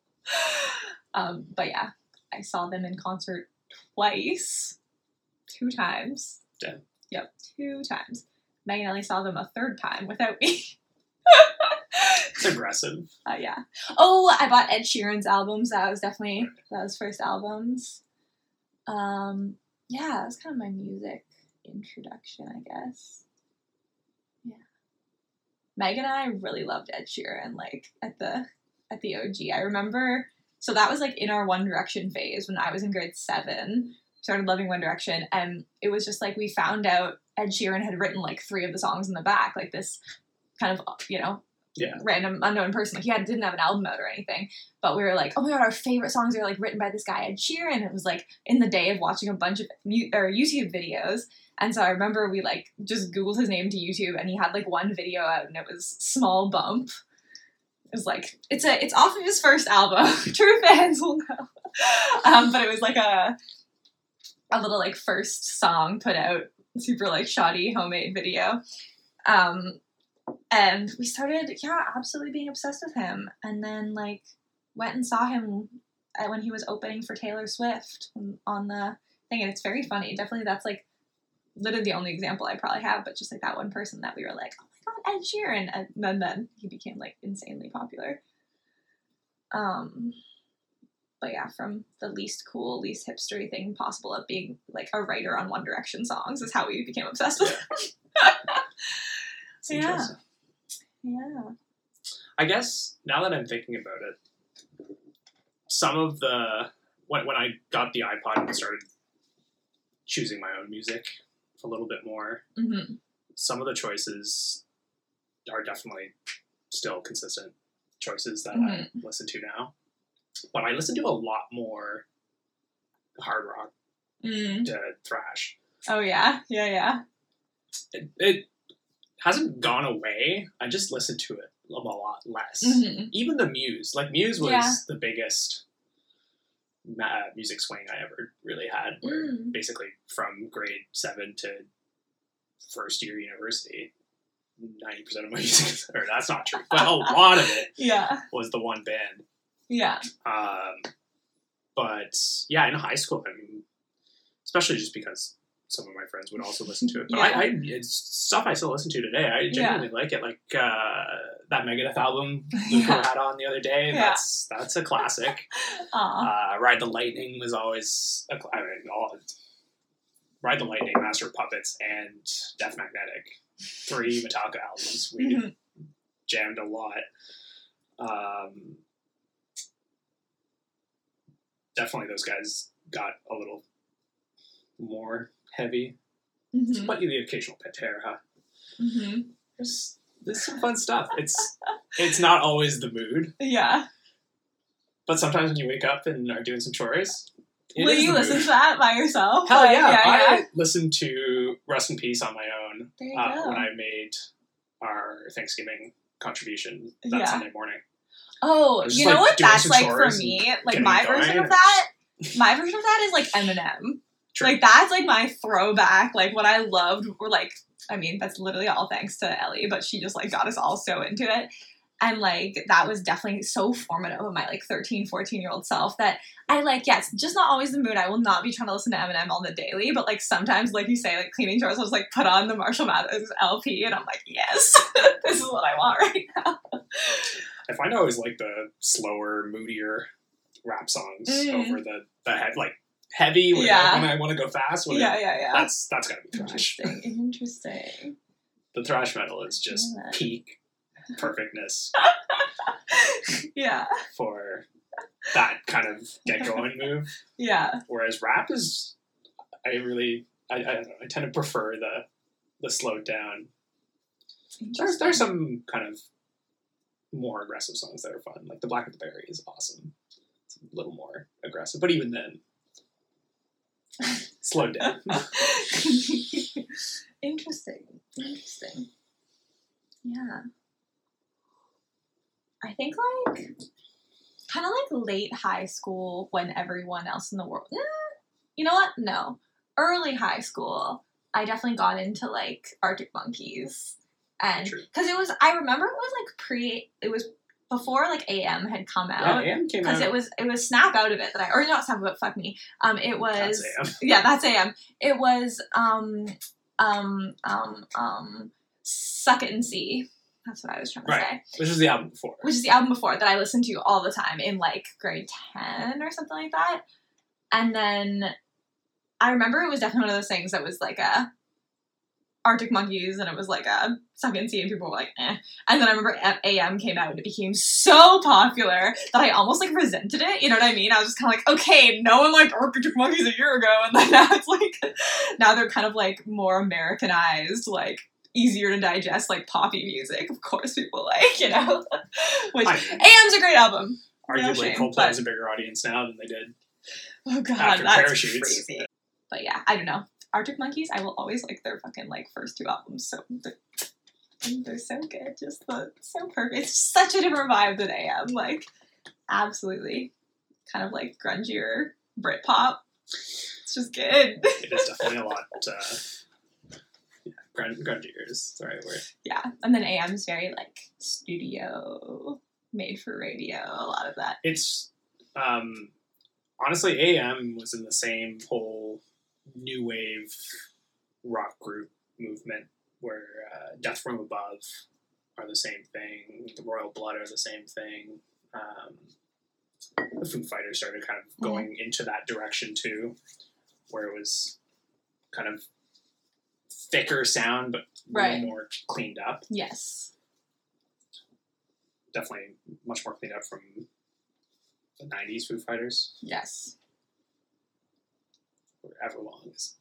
Um, but yeah, I saw them in concert twice, two times. Damn. Yep, two times. Megan Ellie saw them a third time without me. *laughs* It's aggressive. Uh, yeah. Oh, I bought Ed Sheeran's albums. That was definitely that was first albums. Um, yeah, that was kind of my music introduction, I guess. Yeah. Meg and I really loved Ed Sheeran, like at the at the OG. I remember so that was like in our One Direction phase when I was in grade seven. Started loving One Direction, and it was just like we found out Ed Sheeran had written like three of the songs in the back, like this kind of you know Yeah. random unknown person. Like he had, didn't have an album out or anything, but we were like, oh my god, our favorite songs are like written by this guy Ed Sheeran. It was like in the day of watching a bunch of mu- or YouTube videos, and so I remember we like just googled his name to YouTube, and he had like one video out, and it was Small Bump. It was like it's a it's off of his first album. *laughs* True fans will know, um, but it was like a a little like first song put out, super like shoddy homemade video. Um, and we started yeah absolutely being obsessed with him. And then like went and saw him when he was opening for taylor swift on the thing. And it's very funny. Definitely that's like literally the only example i probably have but just like that one person that we were like oh my god ed sheeran. And then then he became like insanely popular. Um but yeah from the least cool least hipstery thing possible of being like a writer on one direction songs is how we became obsessed with him *laughs* It's Yeah. interesting. yeah I guess now that I'm thinking about it, some of the when when I got the iPod and started choosing my own music a little bit more, hmm some of the choices are definitely still consistent choices that Mhm. I listen to now. But I listen to a lot more hard rock Mm. to thrash. Oh yeah, yeah, yeah. It, it hasn't gone away. I just listen to it a lot less. Mhm. Even the Muse, like Muse was Yeah. the biggest uh, music swing I ever really had. Where Mm. basically from grade seven to first year university, ninety percent of my *laughs* music, or that's not true, but a lot of it *laughs* Yeah, was the one band. yeah. Um, but yeah, in high school, I mean, especially just because some of my friends would also listen to it. But Yeah. I, I, it's stuff I still listen to today. I genuinely like it. Like uh, that Megadeth album Luca *laughs* Yeah. had on the other day. Yeah. That's that's a classic. *laughs* Uh, Ride the Lightning was always. A, I mean, all, Ride the Lightning, Master of Puppets, and Death Magnetic. Three Metallica albums. We Mhm. jammed a lot. Um, definitely, those guys got a little more heavy, Mhm. but the occasional Pantera. Mhm. There's there's some fun stuff. It's it's not always the mood, Yeah. but sometimes when you wake up and are doing some chores, it Will you listen mood. to that by yourself? Hell Like, yeah! yeah, I yeah. listened to Rust in Peace on my own you uh, when I made our Thanksgiving contribution that Yeah. Sunday morning. Oh, you just, know what that's like for me? Like my version of that. My version of that is like Eminem. True. Like that's like my throwback. Like what I loved were like I mean that's literally all thanks to Ellie, but she just like got us all so into it. And like that was definitely so formative of my like 13, 14 year old self that I like, yeah, it's just not always the mood. I will not be trying to listen to Eminem on the daily, but like sometimes, like you say, like cleaning chores, I'll just like put on the Marshall Mathers LP and I'm like, yes, *laughs* this is what I want right now. I find I always like the slower, moodier rap songs Mm. over the the head like heavy. When, Yeah. Oh, when I want to go fast. When Yeah, yeah, yeah. That's that's gotta be thrash. Interesting. Interesting. The thrash metal is just peak perfectness *laughs* yeah. for that kind of get going move. Yeah. Whereas rap is, I really, I, I don't know, I tend to prefer the the slowed down. There's there's some kind of more aggressive songs that are fun, like the Blacker the Berry is awesome. It's a little more aggressive, but even then, *laughs* slowed down. *laughs* Interesting. Interesting. Yeah. I think like kind of like late high school when everyone else in the world. Eh, you know what? No. Early high school, I definitely got into like Arctic Monkeys. And because it was, I remember it was like pre, it was before like AM had come Yeah, out. AM came Because it was it was snap out of it that I or not snap out fuck me um it was That's *laughs* AM. yeah, that's AM. It was um um um um Suck It and See. That's what I was trying to Right. say. Which is the album before. Which is the album before that I listened to all the time in like grade ten or something like that. And then I remember it was definitely one of those things that was like a Arctic Monkeys and it was like a Suck It and See and people were like eh. And then I remember AM came out and it became so popular that I almost like resented it. You know what I mean? I was just kind of like, okay, no one liked Arctic Monkeys a year ago, *laughs* and then now it's like, now they're kind of like more Americanized, like easier to digest, like poppy music. Of course, people like, you know. *laughs* Which I AM's a great album. No arguably, shame, Coldplay has a bigger audience now than they did. Oh god, that's Parachutes. crazy. But yeah, I don't know. Arctic Monkeys, I will always like their fucking like first two albums. So they're, they're so good, just the so perfect. It's such a different vibe than AM. Like, absolutely, kind of like grungier Britpop. It's just good. It is definitely a lot. Uh, yeah, grunge, grungier is the right word. yeah, and then AM is very like studio, made for radio. A lot of that. It's um, honestly, AM was in the same whole new wave rock group movement where uh, Death from Above are the same thing, the Royal Blood are the same thing. Um, the Foo Fighters started kind of going into that direction too, where it was kind of thicker sound but Right. more cleaned up. Yes. Definitely much more cleaned up from the '90s Foo Fighters. Yes. Or Everlong. is-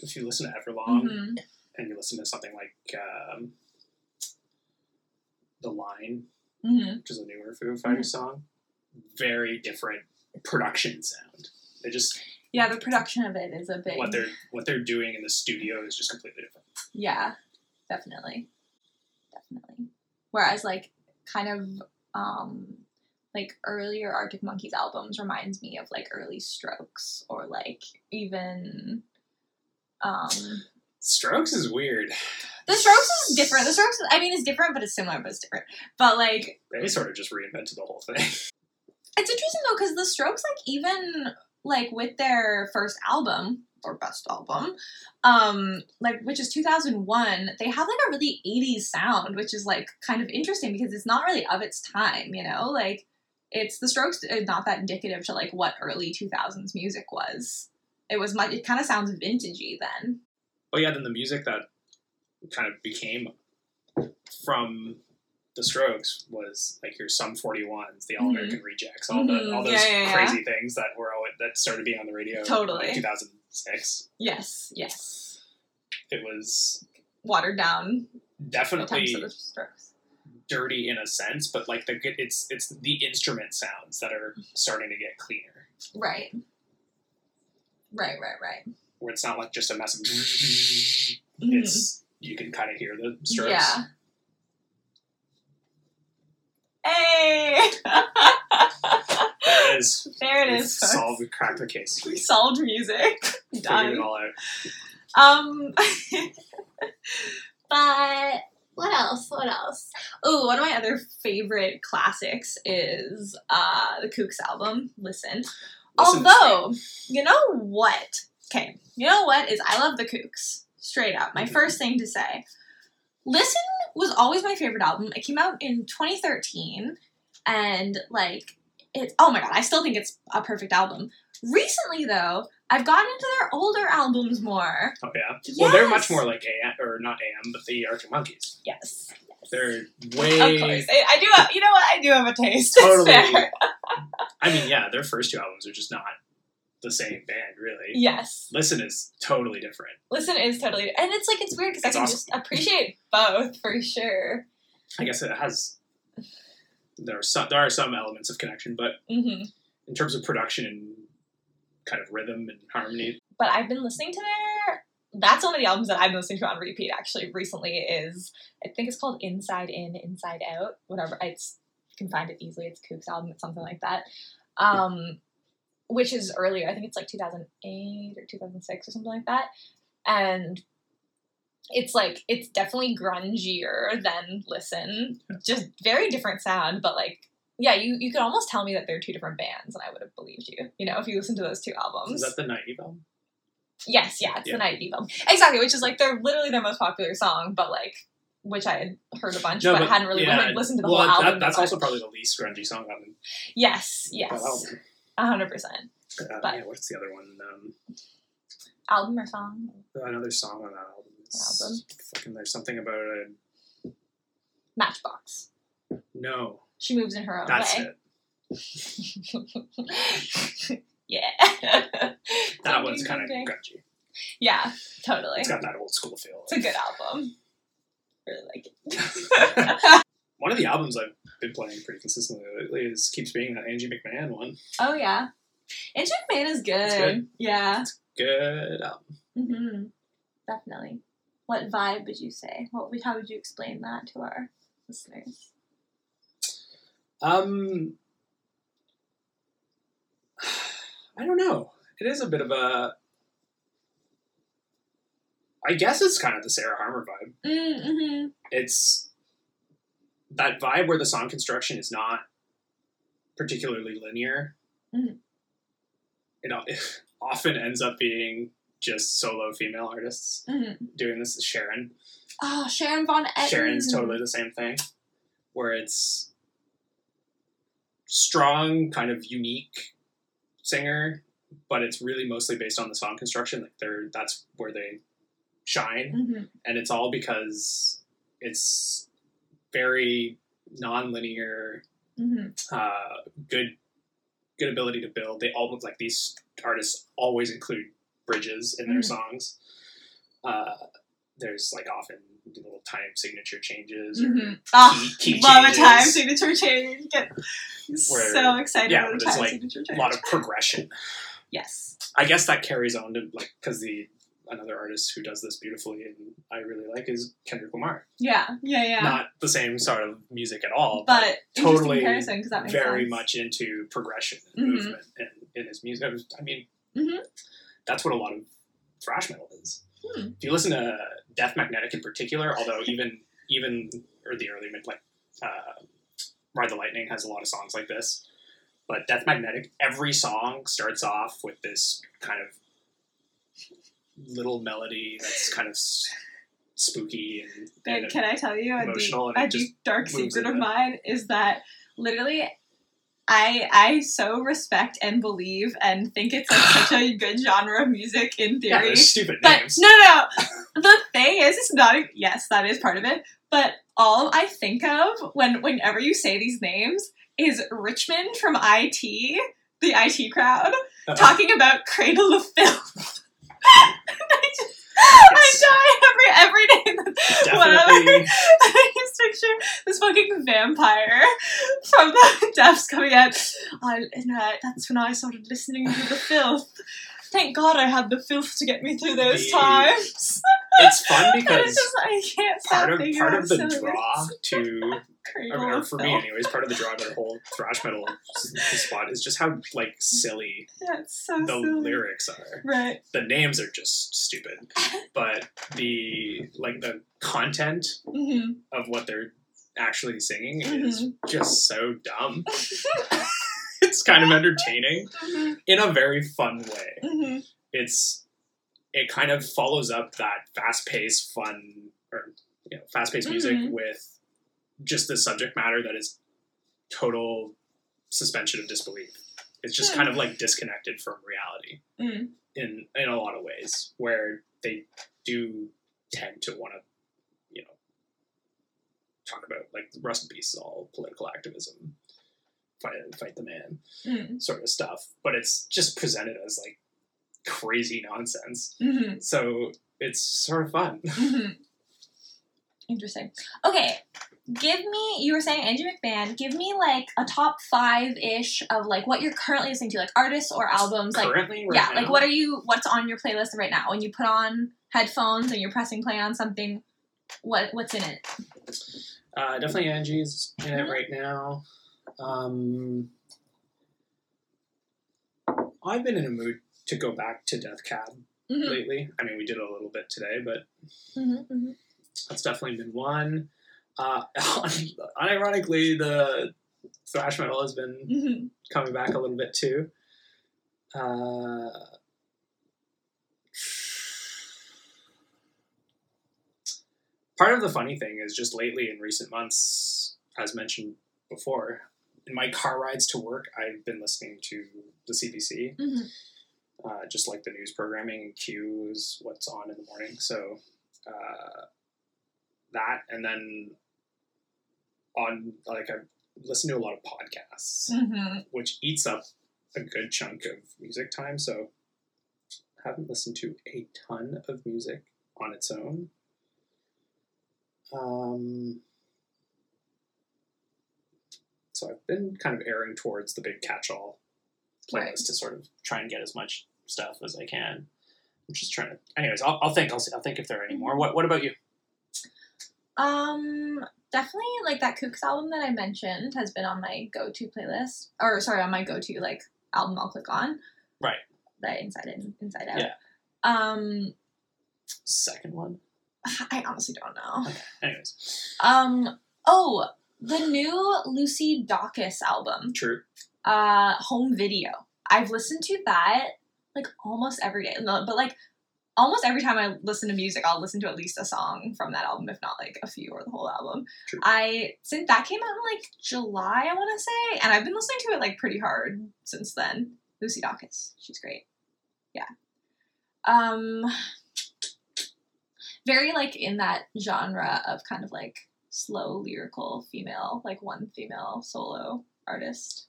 If you listen to Everlong Mhm. and you listen to something like um, The Line, hmm which is a newer Foo Fighters song. Very different production sound. They just Yeah, the production of it is a big. what they're what they're doing in the studio is just completely different. Yeah, definitely. Definitely. Whereas like kind of um like earlier Arctic Monkeys albums reminds me of like early Strokes or like even um Strokes is weird. The Strokes is different. The Strokes I mean it's different but it's similar but it's different. But like They sort of just reinvented the whole thing. *laughs* it's interesting though because the Strokes like even like with their first album or best album um like which is 2001 they have like a really 80s sound which is like kind of interesting because it's not really of its time you know like it's the strokes not that indicative to like what early 2000s music was it was much it kind of sounds vintagey then Oh yeah, then the music that kind of became from the Strokes was like your Sum 41s, the All. American Rejects, all the Mhm. all those Yeah, yeah, yeah. crazy things that were always, that started being on the radio. in, Totally. like 2006. yes yes It was watered down definitely the dirty in a sense, but like the it's it's the instrument sounds that are starting to get cleaner, right right right right where it's not like just a mess of. Mhm. It's you can kind of hear the strokes. Yeah. Hey! There *laughs* it is. there it We've is. solved. We cracked the case. We solved music. Figured it Done. all out. Um, *laughs* but what else? What else? Oh, one of my other favorite classics is uh the Kooks album. Listen. Listen Although, you know what? Okay, you know what is I love the Kooks. Straight up. My Mhm. first thing to say. Listen was always my favorite album. It came out in 2013 and like it oh my god, I still think it's a perfect album. Recently though, I've gotten into their older albums more. Oh yeah. Well, they're much more like AM or not AM, but the Arctic Monkeys. Yes. yes. They're way. of course. I, I do have, you know what? I do have a taste. Totally. I mean, yeah, their first two albums are just not the same band, really. Yes. Listen is totally different. Listen is totally and it's like it's weird because I can awesome. just appreciate both for sure. I guess it has. There are some there are some elements of connection, but hmm in terms of production and kind of rhythm and harmony, But I've been listening to their that's one of the albums that I've been listening to on repeat actually recently is I think it's called Inside In, Inside Out, whatever. It's you can find it easily. It's Kook's album, it's something like that. Um which is earlier, I think it's like 2008 or 2006 or something like that. And it's like it's definitely grungier than Listen. Just very different sound, but like yeah, you, you could almost tell me that they're two different bands and I would have believed you, you know, if you listen to those two albums. is that the Naive album? Yes, yeah, it's Yeah. the Night album. Exactly, which is like they're literally their most popular song, but like which I had heard a bunch, but, hadn't really yeah, *laughs* listened to the well, whole album. That, that's also probably the least grungy song on yes, that yes, a hundred percent. Uh, But- yeah, what's the other one? Um, Album or song? another song on that album. is- Album? Fucking, there's something about a Matchbox. no. She moves in her own That's way. it. *laughs* yeah. That one's kind of grungy. Yeah, totally. It's got that old school feel. It's a good album. Really like it. *laughs* *laughs* One of the albums I've been playing pretty consistently lately is keeps being that Angie McMahon one. oh yeah. Angie McMahon is good. It's good. Yeah. It's good album. hmm Definitely. What vibe would you say? What would how would you explain that to our listeners? Um, I don't know. It is a bit of a. I guess it's kind of the Sarah Harmer vibe. Mm-hmm. It's that vibe where the song construction is not particularly linear. Mhm. It, *laughs* it often ends up being just solo female artists Mm-hmm. doing this. Sharon. Oh, Sharon Van Etten. Sharon's totally the same thing, where it's strong, kind of unique singer, but it's really mostly based on the song construction. Like they're that's where they shine, Mm-hmm. and it's all because it's very non-linear, Mm-hmm. uh, good, good ability to build. They all look like these artists always include bridges in their Mhm. songs. Uh, there's like often little time signature changes. Mm-hmm. Oh, key, key love a changes. time signature change. Get Where- so excited yeah, about a time like, signature A lot of progression. yes. I guess that carries on to like because the another artist who does this beautifully and I really like is Kendrick Lamar. Yeah. Yeah. Yeah. Not the same sort of music at all, but totally that makes very sense. much into progression and Mhm. movement in, in his music. I mean, Mhm. that's what a lot of thrash metal is. Hmm. If you listen to Death Magnetic in particular, although even even or the early mid like uh, Ride the Lightning has a lot of songs like this, but Death Magnetic, every song starts off with this kind of little melody that's kind of s- spooky and, and can I tell you a deep, a deep dark secret of mine is that literally I I so respect and believe and think it's like such a *sighs* good genre of music in theory. they're stupid but names. no, no, no. *laughs* The thing is, it's not. e- Yes, that is part of it. But all I think of when whenever you say these names is Richmond from IT, the IT crowd, Uh, talking about Cradle of Filth. *laughs* I, die every every day. *laughs* definitely. *laughs* I just picture this fucking vampire from the *laughs* depths coming out. I, and, uh, that's when I started listening to the filth. Thank God I had the filth to get me through those times. It's fun because it's just, I can't stop part of part of the silly draw to Cradle or, or for me anyways part of the draw to the whole thrash metal spot is just how like silly Yeah, so the silly. lyrics are Right. the names are just stupid *laughs* but the like the content hmm of what they're actually singing is Mm-hmm. just so dumb *laughs* it's kind of entertaining hmm in a very fun way hmm it's it kind of follows up that fast-paced fun or you know fast-paced music Mhm. with just the subject matter that is total suspension of disbelief it's just kind of like disconnected from reality Mm. in in a lot of ways where they do tend to want to you know talk about like rust in peace is all political activism fight fight the man Mm. sort of stuff but it's just presented as like crazy nonsense hmm so it's sort of fun. Interesting. Okay, give me. You were saying Angie McMahon. Give me like a top five ish of like what you're currently listening to, like artists or albums. Like Currently, right yeah, now, like what are you? What's on your playlist right now? When you put on headphones and you're pressing play on something, what what's in it? Uh, definitely Angie's in it Mhm. right now. Um, I've been in a mood to go back to Death Cab Mm-hmm. lately. I mean, we did a little bit today, but Mm-hmm, that's definitely been one. Uh, *laughs* unironically, the thrash metal has been hmm coming back a little bit too. Uh, part of the funny thing is just lately in recent months, as mentioned before, in my car rides to work, I've been listening to the CBC, hmm uh, just like the news programming and is what's on in the morning. So uh, that, and then on like I listen to a lot of podcasts hmm which eats up a good chunk of music time. So I haven't listened to a ton of music on its own. Um, so I've been kind of erring towards the big catch-all playlist Right. to sort of try and get as much stuff as I can. I'm just trying to. Anyways, I'll, I'll think. I'll, see, I'll think if there are any more. What What about you? Um, definitely like that Kooks album that I mentioned has been on my go-to playlist, or sorry, on my go-to like album I'll click on. Right. The Inside In, Inside Out. Yeah. Um, Second one. *sighs* I honestly don't know. Anyways, Um, oh, the new Lucy Dacus album, true. uh, Home Video. I've listened to that like almost every day, No, but like almost every time I listen to music, I'll listen to at least a song from that album, if not like a few or the whole album. True. I since that came out in like July, I want to say, and I've been listening to it like pretty hard since then. Lucy Dacus, she's great. Yeah. Um. Very like in that genre of kind of like slow lyrical female, like one female solo artist.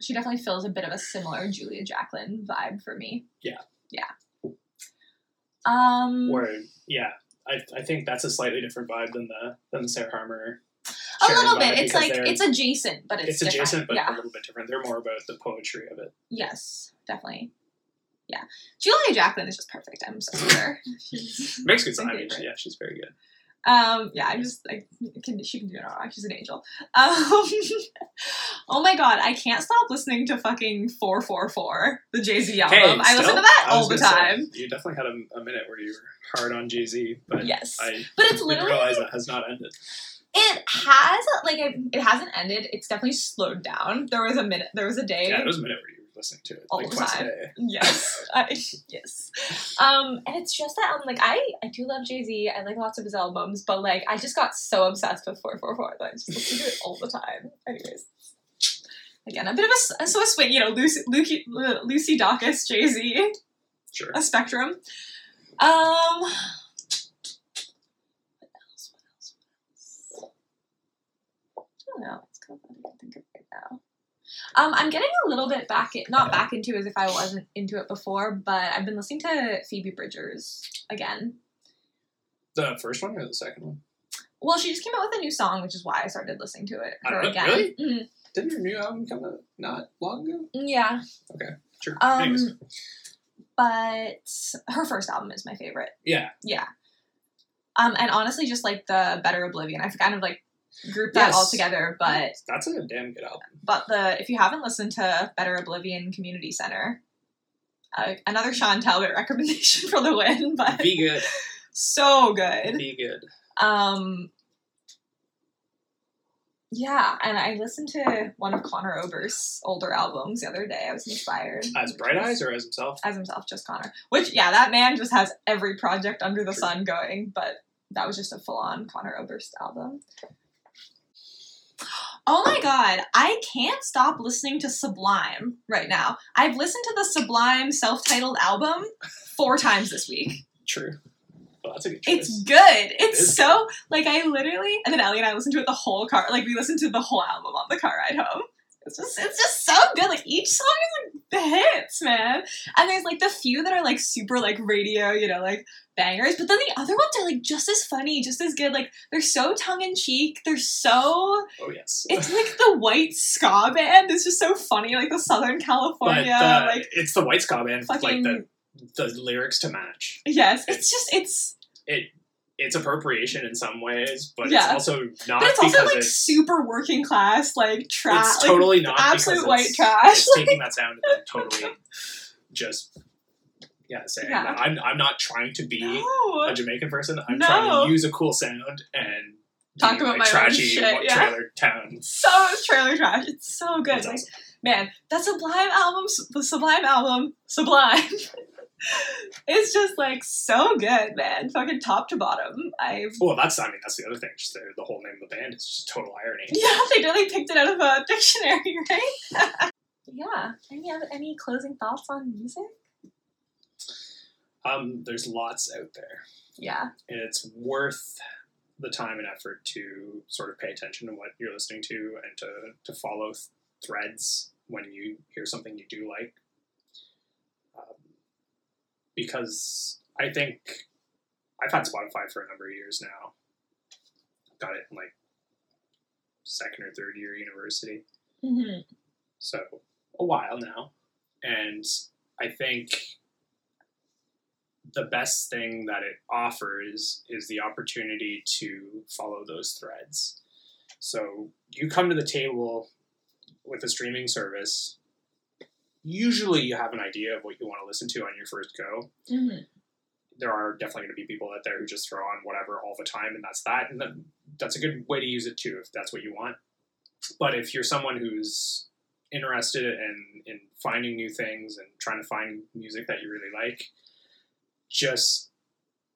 She definitely fills a bit of a similar Julia Jacklin vibe for me. Yeah. Yeah. Um, Where yeah, I, I think that's a slightly different vibe than the than the Sarah Harmer. a little bit. It's like it's adjacent, but it's, it's adjacent, but yeah. a little bit different. They're more about the poetry of it. Yes, definitely. Yeah, Julia Jacklin is just perfect. I'm so *laughs* sure. Makes good sense. I mean, yeah, she's very good. Um, yeah, I'm just like can she can do it all. She's an angel. Um, *laughs* oh my god, I can't stop listening to fucking four four four, the Jay Z album. Hey, I listen to that all the gonna say, time. you definitely had a, a minute where you were hard on Jay Z, but Yes, I but it's didn't literally realize that has not ended. it has like it, hasn't ended. It's definitely slowed down. There was a minute. There was a day. Yeah, there was a minute where you listening to it All like the twice time. a day. *laughs* Yes, *laughs* I, yes. Um, and it's just that I'm like I I do love Jay Z. I like lots of his albums, but like I just got so obsessed with four four four that I just listen to it all the time. Anyways, again, a bit of a so a swing. You know, Lucy Lucy, Lucy Dacus, Jay Z, Sure. a spectrum. Um. What else? What else? What else? I don't know. It's kind of hard to think of right now. Um, I'm getting a little bit back, in, not back into as if I wasn't into it before, but I've been listening to Phoebe Bridgers again. The first one or the second one? Well, she just came out with a new song, which is why I started listening to it. Her again. really? Mhm. Didn't her new album come out not long ago? Yeah. Okay. Sure. Um, Anyways. but her first album is my favorite. Yeah. Yeah. Um, and honestly, just like the Better Oblivion, I've kind of like grouped that Yes. all together. But That's a damn good album. but the if you haven't listened to Better Oblivion Community Center, uh, another Sean Talbot recommendation *laughs* for the win. But Be good. so good. Be good. Um, yeah, and I listened to one of Conor Oberst's older albums the other day. I was inspired. As Bright Eyes or as himself? As himself, just Conor. Which, yeah, that man just has every project under the True. sun going, but that was just a full on Conor Oberst album. Oh my god, I can't stop listening to Sublime right now. I've listened to the Sublime self titled album four times this week. True. Well, that's a good. It's good. It's is so like I literally and then Ellie and I listened to it the whole car. Like we listened to the whole album on the car ride home. It's just it's just so good. Like each song is like the hits, man. And there's like the few that are like super like radio, you know, like bangers. But then the other ones are like just as funny, just as good. Like they're so tongue in cheek. They're so oh, yes. it's like the white ska band. It's just so funny. Like the Southern but California, the, like it's the White Ska band, fucking like the, the lyrics to match. yes. It's just it's It It's appropriation in some ways, but Yeah. it's also not but it's because also like it's, super working class, like trash. it's totally not absolute white trash. It's taking that sound and then totally *laughs* just yeah saying Yeah. that I'm I'm not trying to be no. a Jamaican person. I'm No. trying to use a cool sound and Talk about a my trashy shit, yeah. trailer town. so it's trailer trash. It's so good. It's Like, awesome. man, that Sublime album, the Sublime album, Sublime. *laughs* it's just like so good, man. Fucking top to bottom. I've Well, that's I mean that's the other thing. Just the, the whole name of the band is just total irony. *laughs* yeah, they really picked it out of a *laughs* dictionary, right? *laughs* yeah. Any other, any closing thoughts on music? Um, there's lots out there. Yeah. and it's worth the time and effort to sort of pay attention to what you're listening to and to, to follow th- threads when you hear something you do like. Because I think I've had Spotify for a number of years now. Got it in like second or third year university. Mm-hmm. So a while now. And I think the best thing that it offers is the opportunity to follow those threads. So you come to the table with a streaming service. Usually you have an idea of what you want to listen to on your first go. Mm-hmm. There are definitely going to be people out there who just throw on whatever all the time, and that's that. And then that's a good way to use it too, if that's what you want. But if you're someone who's interested in in finding new things and trying to find music that you really like, just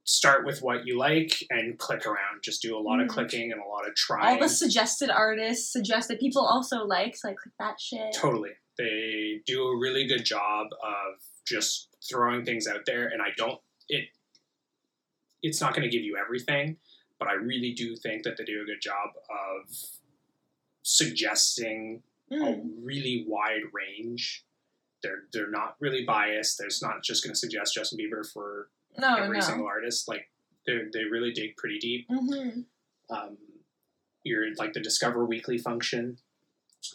start with what you like and click around. Just do a lot of Mhm. clicking and a lot of trying. All the suggested artists, suggested people also like, so I click that shit. Totally. They do a really good job of just throwing things out there and I don't it it's not going to give you everything, but I really do think that they do a good job of suggesting Mm. a really wide range. They're they're not really biased. There's not just going to suggest Justin Bieber for No, every no. single artist. Like they they really dig pretty deep. Mm-hmm. Um, you're like the Discover Weekly function.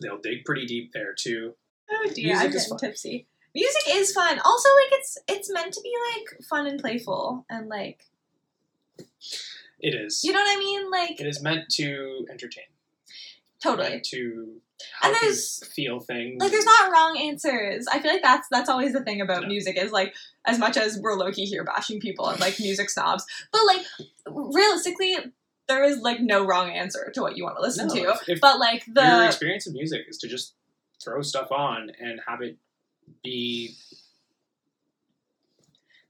They'll dig pretty deep there too. Oh dear, Music I'm getting tipsy. Music is fun. Also, like it's it's meant to be like fun and playful and like It is. you know what I mean. Like It is meant to entertain. totally. Meant to And there's- feel things. Like there's not wrong answers. I feel like that's that's always the thing about No. music is like as much as we're low key here bashing people and like music snobs, but like realistically, there is like no wrong answer to what you want to listen No, to. if- But like your the experience of music is to just throw stuff on and have it be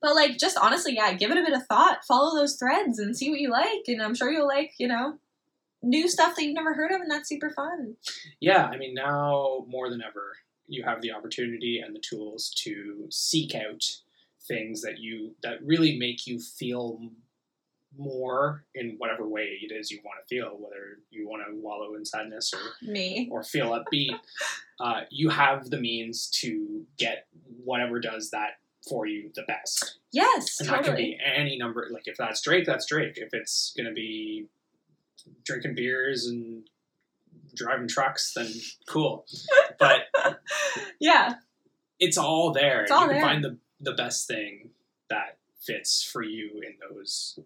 but like just honestly, yeah, give it a bit of thought, follow those threads and see what you like, and I'm sure you'll like you know new stuff that you've never heard of, and that's super fun. yeah i mean now more than ever you have the opportunity and the tools to seek out things that you that really make you feel more in whatever way it is you want to feel whether you want to wallow in sadness or Me, or feel upbeat *laughs* uh, you have the means to get whatever does that for you the best. Yes, and that can be any number like if that's drake that's drake. If it's going to be drinking beers and driving trucks then cool. *laughs* But yeah, it's all there. It's all you can there. find the, the best thing that fits for you in those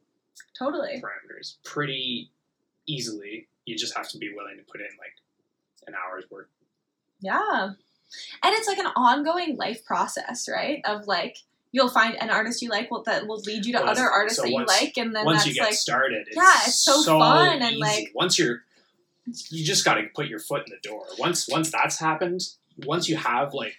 totally. parameters pretty easily you just have to be willing to put in like an hour's work Yeah. And it's like an ongoing life process, right? Of like you'll find an artist you like will that will lead you to Well, other artists so that once- you like and then once that's you get like started it's yeah, it's so fun and, like- once you're you just got to put your foot in the door once once that's happened once you have like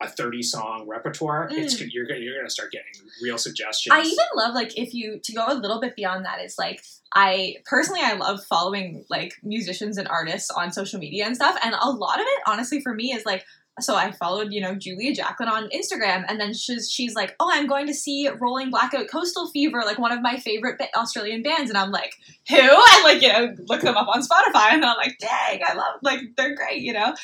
a 30 song repertoire it's you're gonna you're gonna start getting real suggestions. Mm. I even love like if you to go a little bit beyond that is like I personally I love following like musicians and artists on social media and stuff and a lot of it honestly for me is like so I followed you know Julia Jacklin on Instagram and then she's she's like oh I'm going to see Rolling Blackout Coastal Fever like one of my favorite Australian bands and I'm like who? And like you know look them up on Spotify and I'm like dang I love like they're great you know?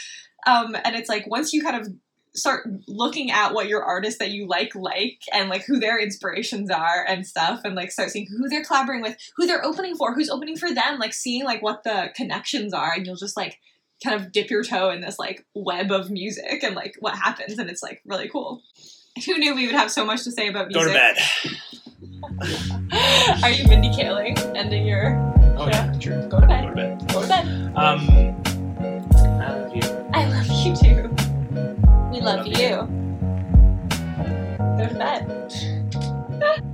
Um and it's like once you kind of start looking at what your artists that you like like and like who their inspirations are and stuff and like start seeing who they're collaborating with who they're opening for who's opening for them like seeing like what the connections are and you'll just like kind of dip your toe in this like web of music and like what happens and it's like really cool. *laughs* Who knew we would have so much to say about music? go to bed. *laughs* Are you mindy kaling ending your oh yeah sure go to bed. Go to bed. Go to bed. Um I love you. I love you too we love you. Go Fed. *laughs*